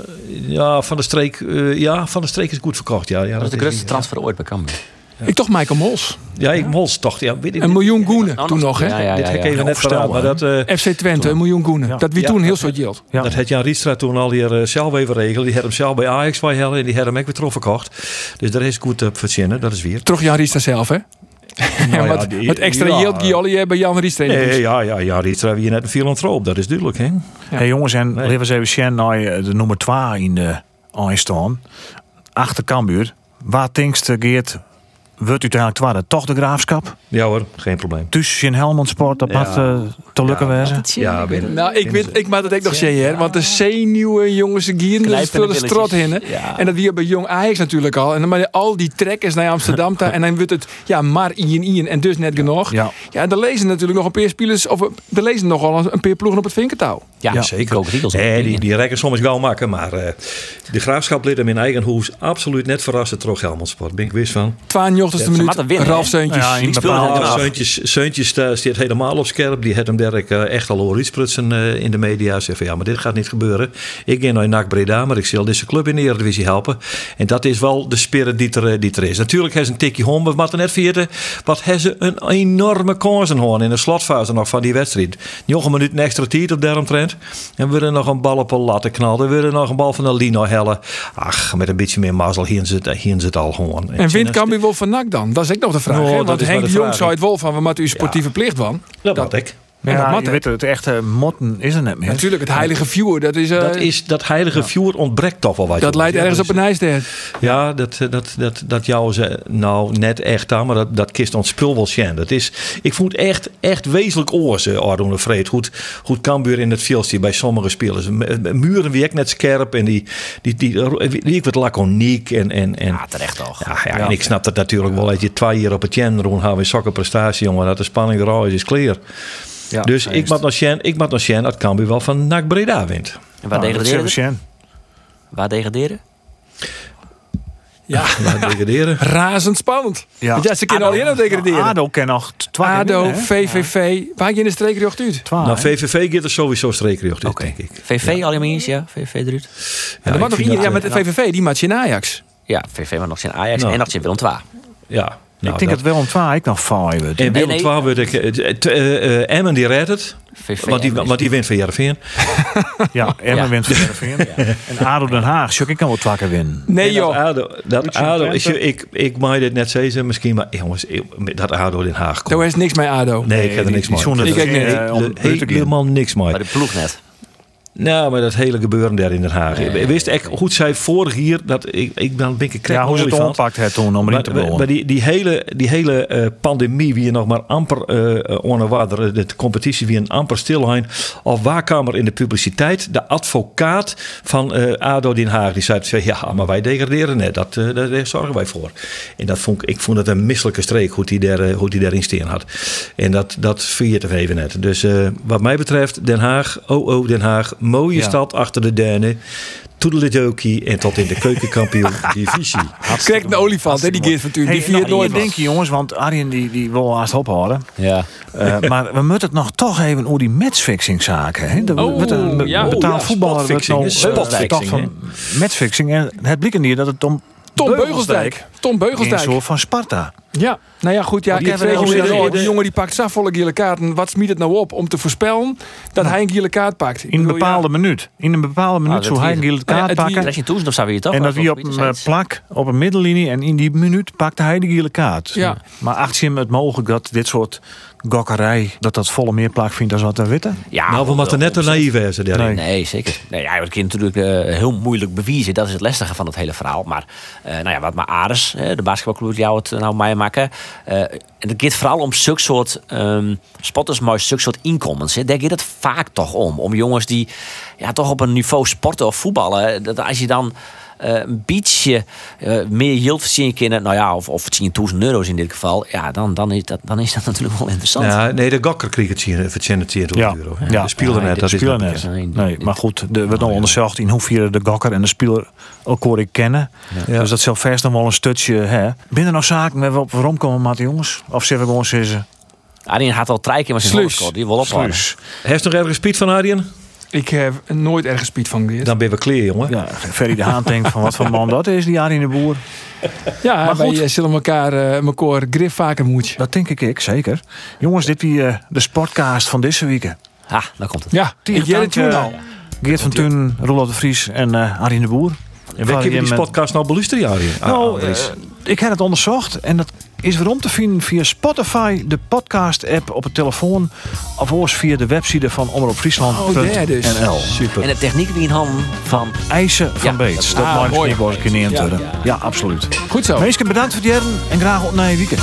Ja, van de streek, eh, ja, van de streek is goed verkocht. Ja, ja, Dat is de grootste transfer ooit bij Cambuur. Ik toch Michael Mols. Ja, ik mols toch. Ja, weet ik Een miljoen goenen toen nog, hè? Ja, ja, Dit ik even net. Maar dat, eh, FC Twente, een miljoen goenen. Ja. Dat wie Ja. toen heel soort geld. Ja. dat had Jan Rietstra toen al hier eh, zelf even regelen. Die had hem zelf bij Ajax bij hellen en die had hem ook weer terug verkocht. Dus daar is goed op verzinnen, dat is weer. Toch Jan Riester zelf, hè? Nou ja, wat, die- wat extra ja. geld Giolli bij Jan Riester. Nee, ja, ja, ja, Rietstra wie net een filantroop, dat is duidelijk, hè? Hey jongens, en laten we eens even naar eh, de nummer 2 in de aanstaan. Achter Cambuur. Waar denkst Geert, wordt uiteindelijk waar toch de graafschap? Ja hoor, geen probleem. Dus in Helmond Sport, dat ja. mag eh, te lukken ja, Nou, ik, weet, ik maak dat echt nog zeker. want de nieuwe jongens gieren dus veel de strot in. En dat weer bij Jong Ajax natuurlijk al. En dan maar al die trekkers naar Amsterdam en dan wordt het ja, maar ien Ian. en dus net genoeg. Ja, ja dan lezen natuurlijk nog een paar spelers, of er lezen nogal een paar ploegen op het vinkertouw. Ja, zeker. Ook die, die rekken soms wel makken, maar eh, de graafschap lid in eigen hoes absoluut net verrassen terug Helmond Sport. Ben ik wist van. Twaan 90ste Ralf die staat eh, helemaal op scherp. Die had hem Dirk eh, echt al horen prutsen eh, in de media. Zeggen van ja, maar dit gaat niet gebeuren. Ik ga naar NAC Breda, maar ik zal deze club in de Eredivisie helpen. En dat is wel de spirit die er, die er is. Natuurlijk heeft een tikje hond, maar net vierde. Wat hebben ze een enorme kansen in de slotfase nog van die wedstrijd. Nog een minuut extra tijd op Dermtrend. En we willen nog een bal op een latte knallen. We willen nog een bal van de Lino hellen. Ach, met een beetje meer mazzel hier zit, hier zit al gewoon. En, en kan Cambuur wel van NAC dan? Dat is ik nog de vraag. Nou, hè? dat Want Henk de Jong zei het wel van, we moeten uw sportieve plicht van. Dat, Dat- wat En dat Ja, ik. weet het echte motten is er net meer. Natuurlijk, het heilige vuur, dat is... eh, Dat, is, dat heilige vuur ontbreekt toch wel wat. dat leidt Ja, ergens op een ijsder. Ja, dat, eh, dat, dat, dat jou ze nou net echt aan, maar dat, dat kist ons spul wel sjen. Dat is, ik vond echt, echt wezenlijk oorzaak, Ardoen de Vreed. Goed, goed Cambuur in het veldstier bij sommige spelers. M- Muren wie ik net scherp en die, die, die, die, die ik wat laconiek en, en, en Ja, terecht toch. ja, ja, en ik snap dat natuurlijk wel. Dat je twee jaar op het jen doen hebben in sokken prestatie, jongen. Dat de spanning er al is, is clear. Ja, dus ik mag nog Sjen, ik mag nog Sjen dat Cambuur wel van NAC Breda wint. En waar Nou, degraderen? Waar degraderen? Ja, Laat degraderen. razend spannend. Ja. Ja, ze kunnen al in degraderen. ADO kan nog twee ADO? VVV. Waar je in de streekrecht uit? Twee, Nou? VVV gaat er sowieso streekrecht uit, denk ik. VV Aluminiums, ja. VV eruit. Ja, ik maar nog ja, met de eh, VVV, die maakt je in Ajax. Ja, VV maar nog zijn Ajax Nou. en nog zijn Willem II. Ja. Nou, ik denk dat- dat wel een twee ik nog vijf wordt. En Nee, Willem nee. II wordt ik... eh, eh, eh, Emmen die redt het. Want die, want die wint van Jarveen. Ja, Emmen Ja. wint van Heerenveen. En ADO Den Haag, Sjokke kan wel twee keer winnen. Nee dat joh. ADO, dat ADO Twente. is, ik, ik mag dit net zeggen misschien, maar jongens, ik- dat ADO Den Haag komt. Daar is niks mee ADO. Nee, ik heb er niks mee. zonder Ik dat eh, om gaan. helemaal niks mee. Bij de ploeg net. Nou, maar dat hele gebeuren daar in Den Haag. Nee, Wist ik hoe zij vorig hier dat ik ik ben een beetje krek Ja, hoe ze het het toen om erin te bouwen. maar die, die hele, die hele eh, pandemie, wie je nog maar amper eh onder water, de competitie wie een amper stilheen. Of waar kwam er in de publiciteit de advocaat van ADO Den Haag? Die zei, zei, ja, maar wij degraderen net, dat, daar, zorgen wij voor. En dat vond, ik- ik vond het een misselijke streek, hoe die, daar, hoe die daarin steen had. En dat, dat viert er even net. Dus wat mij betreft, Den Haag, oh oh Den Haag, mooie Ja. stad achter de Denen. Toedeledokie en tot in de keukenkampioen divisie. Kijk een olifant, hè, die Geert van Tuin. Die Hey, viert nou, nooit ik wat. denk je jongens, want Arjen die, die wil haast ophouden. Ja. Eh, maar we moeten het nog toch even over die matchfixing zaken. Hè? De, Oh, een ja. betaald Oh, voetballer wordt nou eh, spotfixing, van matchfixing. En het blijkt hier dat het om Tom Beugelsdijk. Tom Een Beugelsdijk. soort van Sparta. Ja, nou ja, goed. Ja, die je, weer- oh, die jongen die pakt zoveel gele kaarten. Wat smiet het nou op om te voorspellen dat hij een gele kaart pakt? In een bepaalde minuut. In een bepaalde minuut dat zou hij een gele ja, kaart pakken. Dat is je toezicht of zou je toch? En dat wie op een eh, plak, op een middenlinie. En in die minuut pakte hij de gele kaart. Ja. Maar acht je hem het mogelijk dat dit soort gokkerij, dat dat volle meer plak vindt dan wat we weten? Ja, nou, we moeten net te naïef zijn daarin. Nee. Nee, zeker. Nee, ja, dat kun je natuurlijk eh, heel moeilijk bewijzen. Dat is het lastige van het hele verhaal. Maar eh, nou ja, wat maar Ares, de basketbalclub die jou het nou mij maken. eh, en het gaat vooral om zulke soort ehm spotters, maar zulke soort inkomens. Hè. Daar gaat het vaak toch om. Om jongens die ja, toch op een niveau sporten of voetballen. Dat als je dan een beetje eh, meer yield verdienen kunnen, nou ja, of, of 10.000 euro's in dit geval, ja, dan, dan, is dat, dan is dat natuurlijk wel interessant. Ja, nee, de gokker kreeg het zien, het zien het zien Ja. euro. Ja. De speelde Ja, net, de dat is net. Nee, maar goed, er wordt nog onderzocht in hoeverre de gokker en de speler elkaar kennen. Ja. Dus dat zal vast nog wel een stukje. Hè. Binnen nog zaken waar we op waarom komen, Maat jongens? Of zeggen we gewoon zeggen. Arjen gaat al drie keer met zijn. Die wil ophouden. Sluis. Heeft nog ergens Piet van Arjen? Ik heb nooit ergens spiet van geleerd. Dan ben we clear, jongen. Ja, Ferry de Haan denkt van wat voor man dat is, die Arie de Boer. Ja, Maar maar wij goed. eh, zullen elkaar, eh elkaar grif vaker moeten. Dat denk ik, ik zeker. Jongens, dit wie eh, de sportcast van deze week. Ha, daar komt het. Ja, ik jij het toen al. Geert van Tuin, Roland de Vries en eh Arie de Boer. En waar kun je die podcast nou beluisteren, Arjen? Ah, Nou, Andries. eh, ik heb het onderzocht en dat is weer om te vinden via Spotify, de podcast-app op het telefoon, of via de website van Oh, omroepfriesland.nl. daar dus. Super. En de techniek wie in handen van IJzer van Ja, Beets. dat- ah, mag ik wel eens een keer neertellen. Ja, Ja, absoluut. Goed zo. Meestal bedankt voor het jaren en graag op naar je weekend.